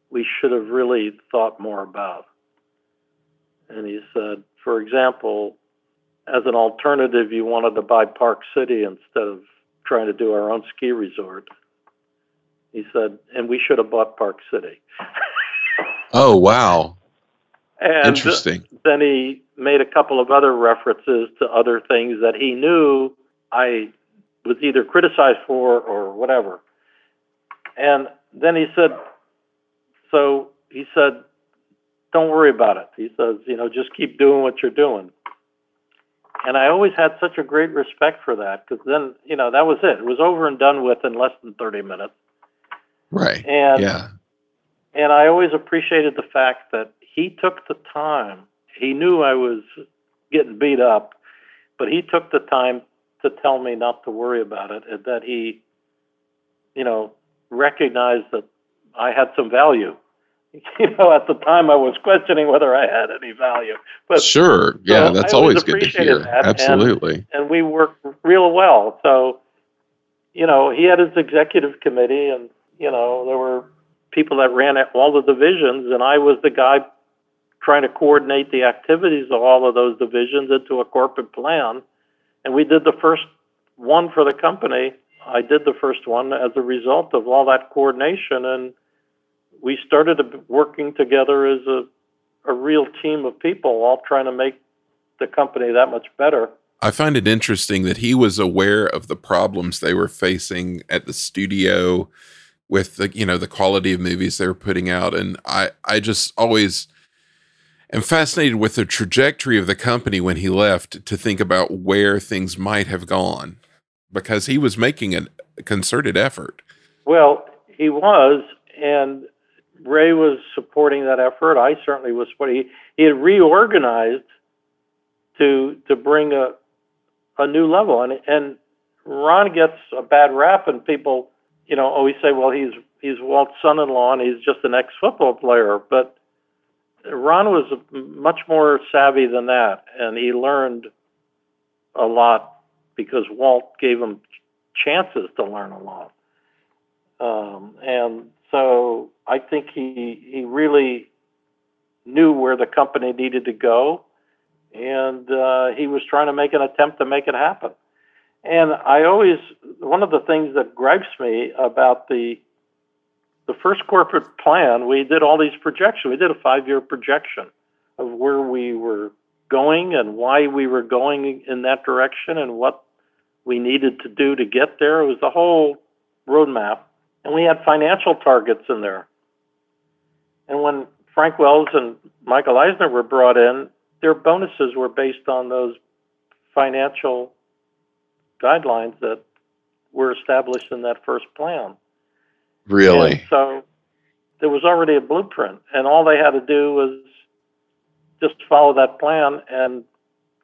we should have really thought more about. And he said, for example, as an alternative, you wanted to buy Park City instead of trying to do our own ski resort. He said, and we should have bought Park City. Oh, wow. And Interesting. then he made a couple of other references to other things that he knew I was either criticized for or whatever. And then he said, so he said, don't worry about it. He says, you know, just keep doing what you're doing. And I always had such a great respect for that because then, you know, that was it. It was over and done with in less than 30 minutes. Right. And Yeah. and I always appreciated the fact that he took the time. He knew I was getting beat up, but he took the time to tell me not to worry about it and that he, you know, recognized that I had some value. You know, at the time I was questioning whether I had any value, but sure. Yeah, so that's I always good to hear. that, and- Absolutely. and we worked real well. So, you know, he had his executive committee, and you know, there were people that ran all the divisions, and I was the guy trying to coordinate the activities of all of those divisions into a corporate plan. And we did the first one for the company. I did the first one as a result of all that coordination, and we started working together as a, a real team of people, all trying to make the company that much better. I find it interesting that he was aware of the problems they were facing at the studio with the you know the quality of movies they were putting out and I I just always am fascinated with the trajectory of the company when he left to think about where things might have gone because he was making a concerted effort. Well, he was, and Ray was supporting that effort. I certainly was supporting. He, he had reorganized to to bring a a new level, and and Ron gets a bad rap, and people, you know, always say, well, he's he's Walt's son-in-law, and he's just an ex-football player, but Ron was much more savvy than that, and he learned a lot because Walt gave him chances to learn a lot. Um, and so I think he he really knew where the company needed to go, and uh, he was trying to make an attempt to make it happen. And I always one of the things that gripes me about the the first corporate plan, we did all these projections. We did a five year projection of where we were going and why we were going in that direction and what we needed to do to get there. It was the whole roadmap. And we had financial targets in there. And when Frank Wells and Michael Eisner were brought in, their bonuses were based on those financial guidelines that were established in that first plan. Really? And so there was already a blueprint, and all they had to do was just follow that plan, and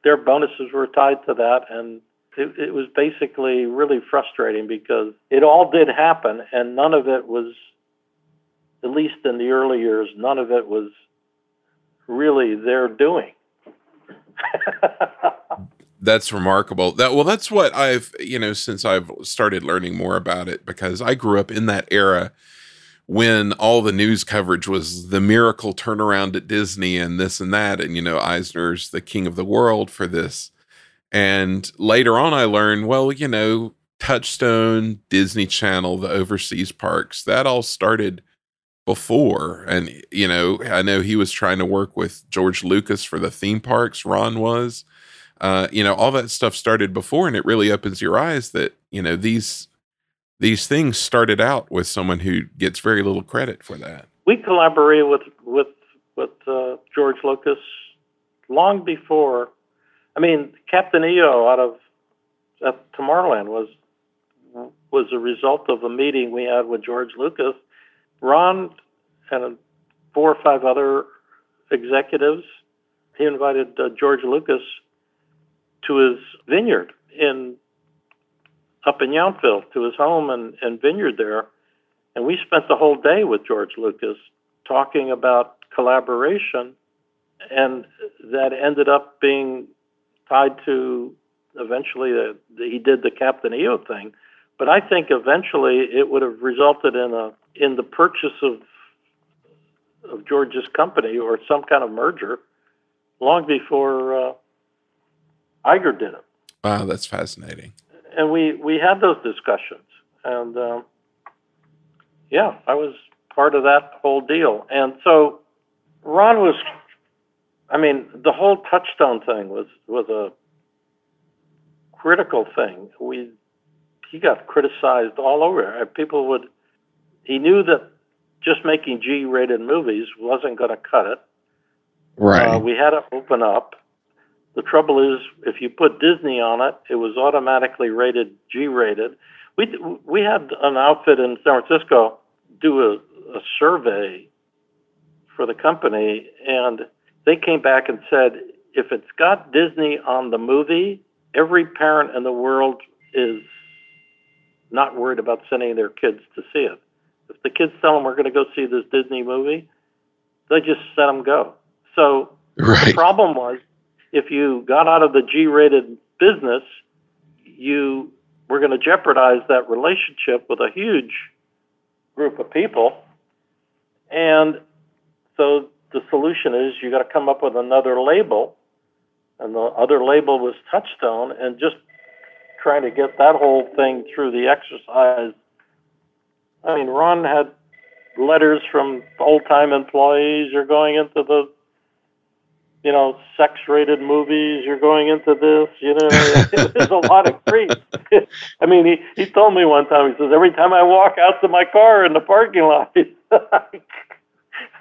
their bonuses were tied to that. And it, it was basically really frustrating because it all did happen, and none of it was, at least in the early years, none of it was really their doing. That's remarkable. That well, that's what I've you know since I've started learning more about it because I grew up in that era when all the news coverage was the miracle turnaround at Disney and this and that, and you know Eisner's the king of the world for this. And later on, I learned well, you know, Touchstone, Disney Channel, the overseas parks, that all started before. And, you know, I know he was trying to work with George Lucas for the theme parks, Ron was. Uh, you know, all that stuff started before, and it really opens your eyes that, you know, these these things started out with someone who gets very little credit for that. We collaborated with with with uh, George Lucas long before. I mean, Captain EO out of at Tomorrowland was was a result of a meeting we had with George Lucas. Ron and four or five other executives. He invited uh, George Lucas to his vineyard in up in Yountville to his home and, and vineyard there. And we spent the whole day with George Lucas talking about collaboration. And that ended up being tied to eventually the, the, he did the Captain EO thing. But I think eventually it would have resulted in a in the purchase of of George's company or some kind of merger long before uh, Iger did it. Wow, that's fascinating. And we we had those discussions, and um, yeah, I was part of that whole deal. And so Ron was, I mean, the whole touchstone thing was was a critical thing. We he got criticized all over. People would he knew that just making G-rated movies wasn't going to cut it. Right. Uh, we had to open up. The trouble is, if you put Disney on it, it was automatically rated G-rated. We we had an outfit in San Francisco do a, a survey for the company, and they came back and said if it's got Disney on the movie, every parent in the world is not worried about sending their kids to see it. If the kids tell them we're going to go see this Disney movie, they just let them go. So right. the problem was if you got out of the G-rated business, you were going to jeopardize that relationship with a huge group of people. And so the solution is you got to come up with another label. And the other label was Touchstone, and just trying to get that whole thing through the exercise. I mean, Ron had letters from old time employees. You're going into the, you know, sex rated movies. You're going into this. You know, there's a lot of grief. I mean, he, he told me one time, he says, every time I walk out to my car in the parking lot,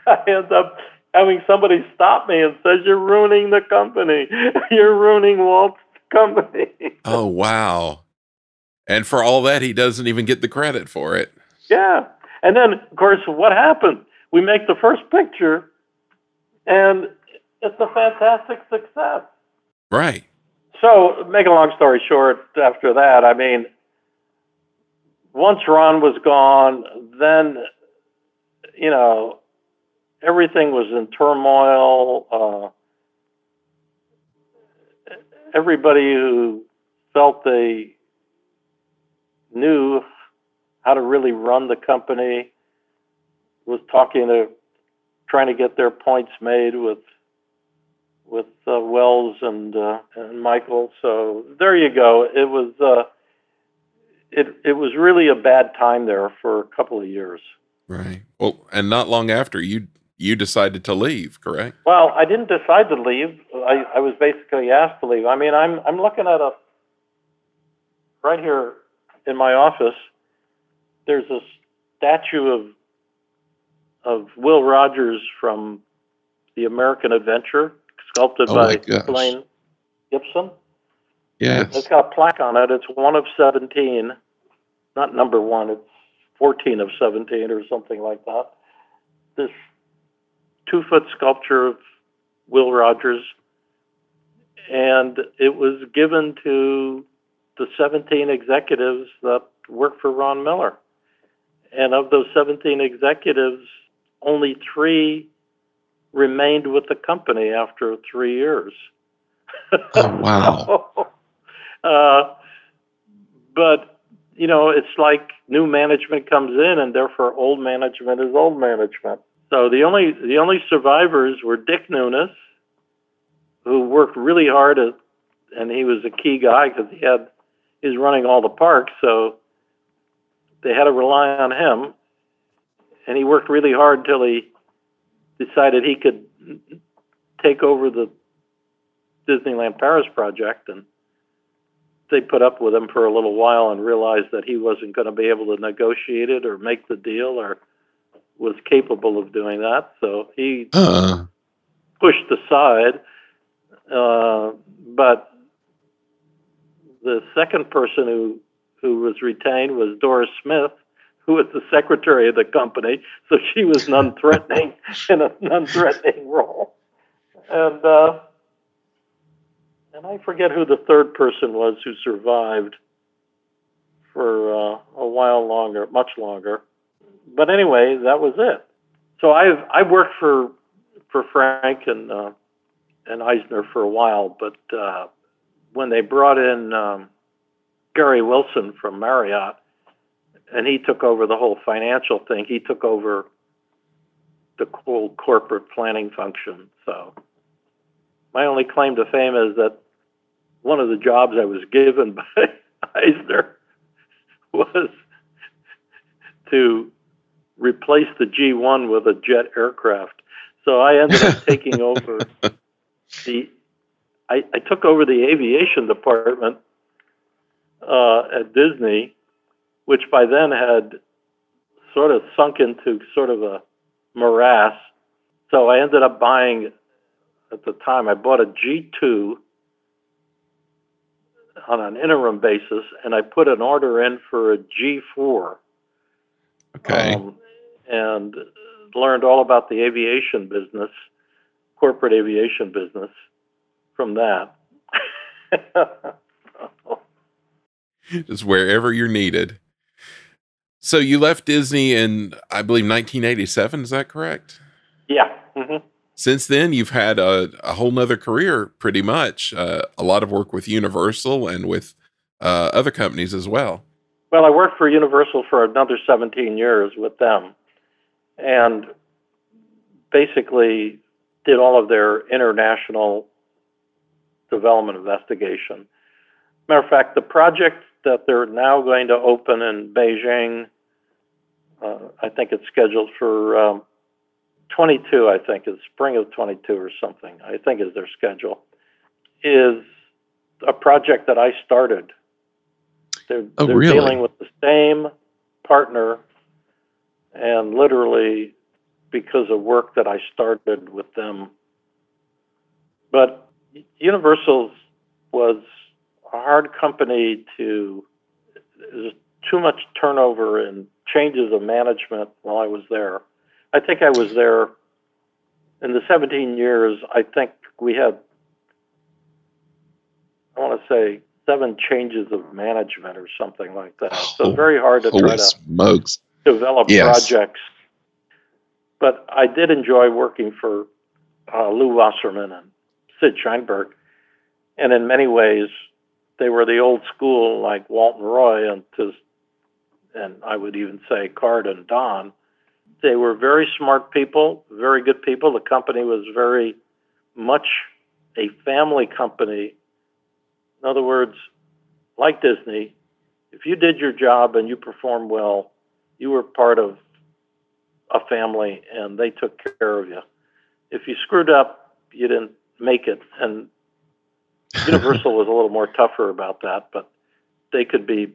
I end up having somebody stop me and says, "You're ruining the company. You're ruining Walt's company." Oh wow! And for all that, he doesn't even get the credit for it. Yeah, and then of course, what happened? We make the first picture, and it's a fantastic success. Right. So, make a long story short, after that, I mean, once Ron was gone, then you know everything was in turmoil. Uh, everybody who felt they knew how to really run the company was talking to, trying to get their points made with with uh, Wells and uh, and Michael. So there you go. It was uh, it it was really a bad time there for a couple of years. Right. Well, and not long after you you decided to leave, correct? Well, I didn't decide to leave. I, I was basically asked to leave. I mean, I'm I'm looking at a right here in my office. There's a statue of of Will Rogers from the American Adventure, sculpted Oh by. Blaine Gibson. Yes. It's got a plaque on it. It's one of 17, not number one. It's 14 of 17 or something like that. This two foot sculpture of Will Rogers. And it was given to the 17 executives that worked for Ron Miller. And of those 17 executives, only three remained with the company after three years. Oh, wow. uh, but you know, it's like new management comes in, and therefore old management is old management. So the only the only survivors were Dick Nunis, who worked really hard at, and he was a key guy because he had he's running all the parks, so they had to rely on him. and he worked really hard till he decided he could take over the Disneyland Paris project, and they put up with him for a little while and realized that he wasn't going to be able to negotiate it or make the deal or was capable of doing that. So he Uh, pushed aside. Uh, but the second person who who was retained was Doris Smith, who was the secretary of the company. So she was non-threatening in a non-threatening role, and uh, and I forget who the third person was who survived for uh, a while longer, much longer. But anyway, that was it. So I've I've worked for for Frank and uh, and Eisner for a while, but uh, when they brought in um, Gary Wilson from Marriott, and he took over the whole financial thing, he took over the whole corporate planning function. So my only claim to fame is that one of the jobs I was given by Eisner was to replace the G1 with a jet aircraft. So I ended up taking over the. I, I took over the aviation department uh, at Disney, which by then had sort of sunk into sort of a morass. So I ended up buying, at the time, I bought a G2 on an interim basis, and I put an order in for a G4 okay. um, and learned all about the aviation business, corporate aviation business, from that. Just wherever you're needed. So you left Disney in, I believe, 1987. Is that correct? yeah. hmm Since then, you've had a, a whole nother career, pretty much. Uh, a lot of work with Universal and with uh, other companies as well. Well, I worked for Universal for another 17 years with them, and basically did all of their international development investigation. Matter of fact, the project that they're now going to open in Beijing, uh, I think it's scheduled for um, 22, I think, is spring of 22 or something, I think is their schedule, is a project that I started. They're, Oh, they're really? dealing with the same partner, and literally because of work that I started with them. But Universal's was a hard company to. There's too much turnover and changes of management while I was there. I think I was there in the 17 years. I think we had, I want to say, seven changes of management or something like that. So Oh, very hard to try Holy to develop Yes. projects. But I did enjoy working for uh, Lew Wasserman and Sid Sheinberg. And in many ways, they were the old school, like Walton Roy and to, and I would even say Card and Don. They were very smart people, very good people. The company was very much a family company. In other words, like Disney, if you did your job and you performed well, you were part of a family and they took care of you. If you screwed up, you didn't make it. And Universal was a little more tougher about that, but they could be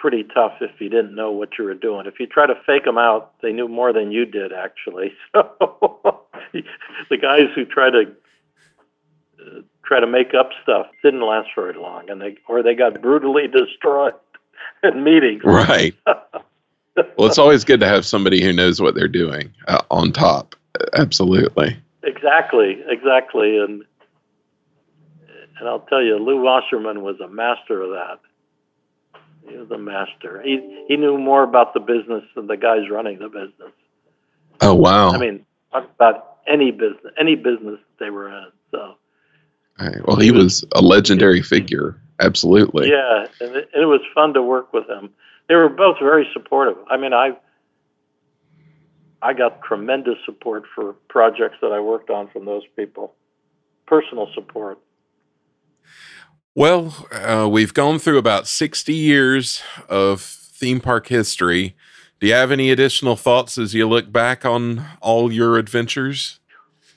pretty tough if you didn't know what you were doing. If you try to fake them out, they knew more than you did, actually. So the guys who try to uh, try to make up stuff didn't last very long, and they or they got brutally destroyed in meetings. Right. Well, it's always good to have somebody who knows what they're doing uh, on top. Absolutely. Exactly, exactly, and and I'll tell you, Lew Wasserman was a master of that. He was a master. He he knew more about the business than the guys running the business. Oh, wow. I mean, talk about any business, any business that they were in. So right. Well, he was a legendary figure. Absolutely. yeah, and it, it was fun to work with them. They were both very supportive. I mean, I I got tremendous support for projects that I worked on from those people. Personal support. Well, uh, we've gone through about 60 years of theme park history. Do you have any additional thoughts as you look back on all your adventures?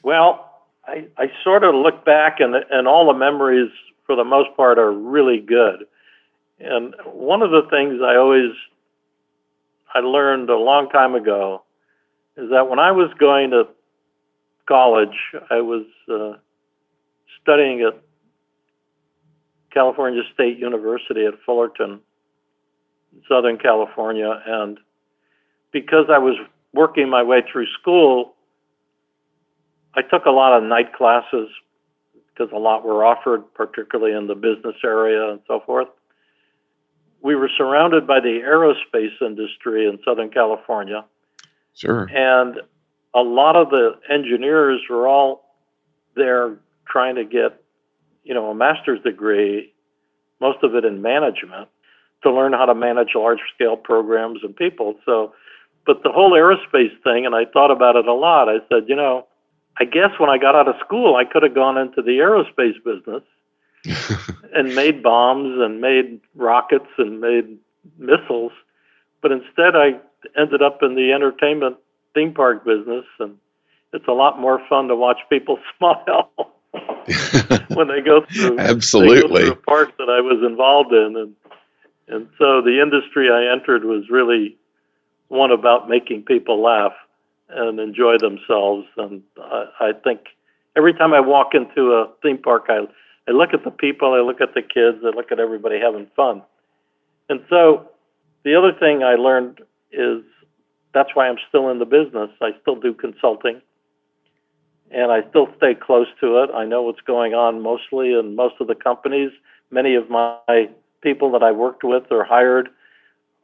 Well, I, I sort of look back and and all the memories for the most part are really good. And one of the things I always I learned a long time ago is that when I was going to college, I was uh, studying at California State University at Fullerton, Southern California, and because I was working my way through school, I took a lot of night classes because a lot were offered, particularly in the business area and so forth. We were surrounded by the aerospace industry in Southern California. Sure. And a lot of the engineers were all there trying to get, you know, a master's degree, most of it in management, to learn how to manage large scale programs and people. So, but the whole aerospace thing, and I thought about it a lot. I said, you know, I guess when I got out of school, I could have gone into the aerospace business and made bombs and made rockets and made missiles. But instead, I ended up in the entertainment theme park business, and it's a lot more fun to watch people smile when they go through absolutely go through a park that I was involved in, and and so the industry I entered was really one about making people laugh and enjoy themselves. And I, I think every time I walk into a theme park, I I look at the people, I look at the kids, I look at everybody having fun. And so the other thing I learned is that's why I'm still in the business. I still do consulting and I still stay close to it. I know what's going on mostly in most of the companies. Many of my people that I worked with or hired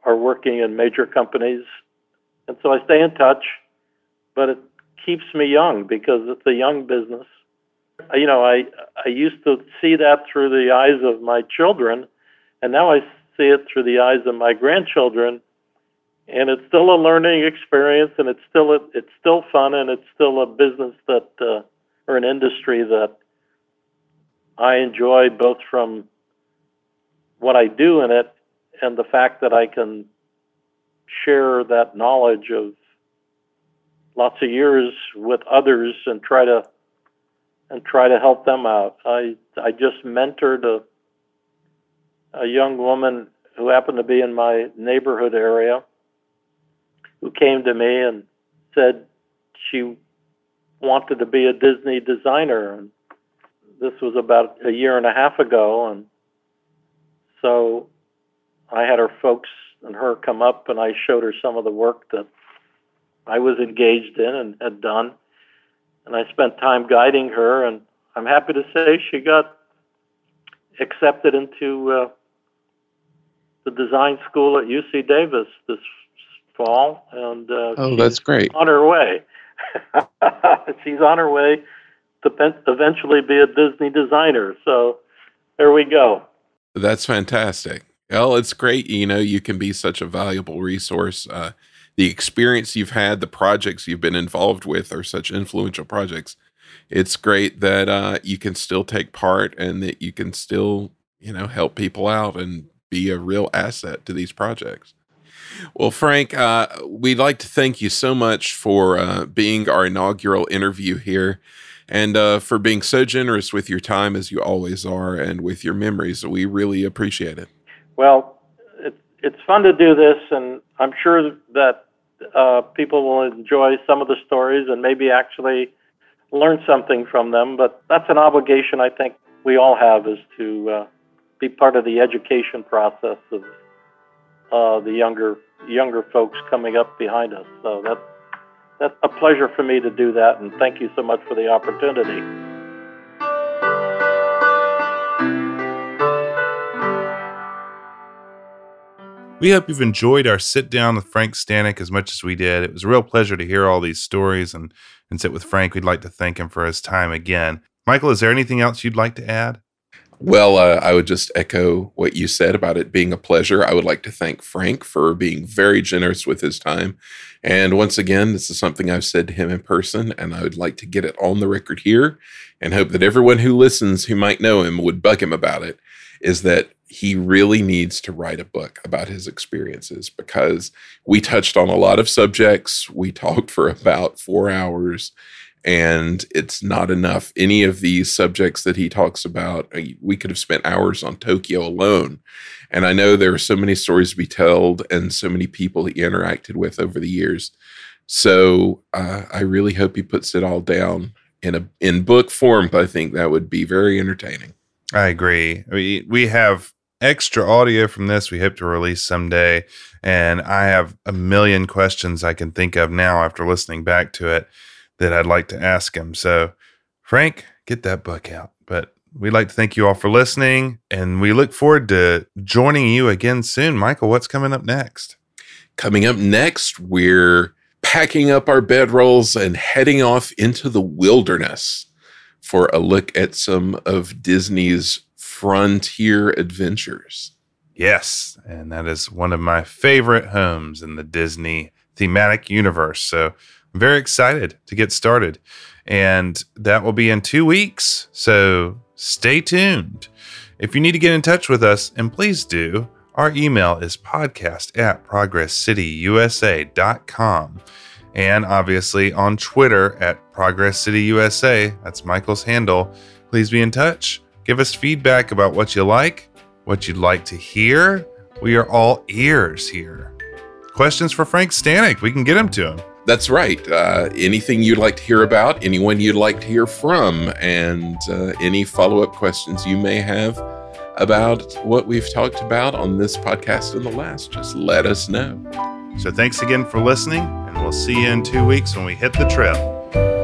are working in major companies. And so I stay in touch but it keeps me young because it's a young business. You know, I I used to see that through the eyes of my children, and now I see it through the eyes of my grandchildren. And it's still a learning experience, and it's still a, it's still fun, and it's still a business that uh, or an industry that I enjoy both from what I do in it and the fact that I can share that knowledge of lots of years with others and try to and try to help them out. I I just mentored a a young woman who happened to be in my neighborhood area who came to me and said she wanted to be a Disney designer. And this was about a year and a half ago. And so I had her folks and her come up and I showed her some of the work that I was engaged in and had done. And I spent time guiding her, and I'm happy to say she got accepted into uh, the design school at UC Davis this fall. And uh, oh, that's great. On her way. she's on her way to eventually be a Disney designer. So there we go. That's fantastic. Well, it's great. You know, you can be such a valuable resource. Uh, the experience you've had, the projects you've been involved with are such influential projects. It's great that uh, you can still take part and that you can still, you know, help people out and be a real asset to these projects. Well, Frank, uh, we'd like to thank you so much for uh, being our inaugural interview here and uh, for being so generous with your time as you always are and with your memories. We really appreciate it. Well, it's, it's fun to do this, and I'm sure that uh, people will enjoy some of the stories and maybe actually learn something from them. But that's an obligation I think we all have is to uh, be part of the education process of uh, the younger younger folks coming up behind us. So that's that's a pleasure for me to do that, and thank you so much for the opportunity. We hope you've enjoyed our sit down with Frank Stanek as much as we did. It was a real pleasure to hear all these stories and, and sit with Frank. We'd like to thank him for his time again. Michael, is there anything else you'd like to add? Well, uh, I would just echo what you said about it being a pleasure. I would like to thank Frank for being very generous with his time. And once again, this is something I've said to him in person, and I would like to get it on the record here and hope that everyone who listens who might know him would bug him about it. is that he really needs to write a book about his experiences because we touched on a lot of subjects. We talked for about four hours, and it's not enough. Any of these subjects that he talks about, uh, we could have spent hours on Tokyo alone. And I know there are so many stories to be told and so many people he interacted with over the years. So uh, I really hope he puts it all down in a in book form. I think that would be very entertaining. I agree. We we have extra audio from this we hope to release someday. And I have a million questions I can think of now after listening back to it that I'd like to ask him. So, Frank, get that book out. But we'd like to thank you all for listening, and we look forward to joining you again soon. Michael, what's coming up next? Coming up next, we're packing up our bedrolls and heading off into the wilderness for a look at some of Disney's frontier adventures. Yes, and that is one of my favorite homes in the Disney thematic universe. So I'm very excited to get started. And that will be in two weeks. So stay tuned. If you need to get in touch with us, and please do, our email is podcast at progresscityusa.com. And obviously on Twitter at Progress City USA. That's Michael's handle. Please be in touch. Give us feedback about what you like, what you'd like to hear. We are all ears here. Questions for Frank Stanek. We can get them to him. That's right. Uh, anything you'd like to hear about, anyone you'd like to hear from, and uh, any follow up questions you may have about what we've talked about on this podcast and the last, just let us know. So thanks again for listening, and we'll see you in two weeks when we hit the trail.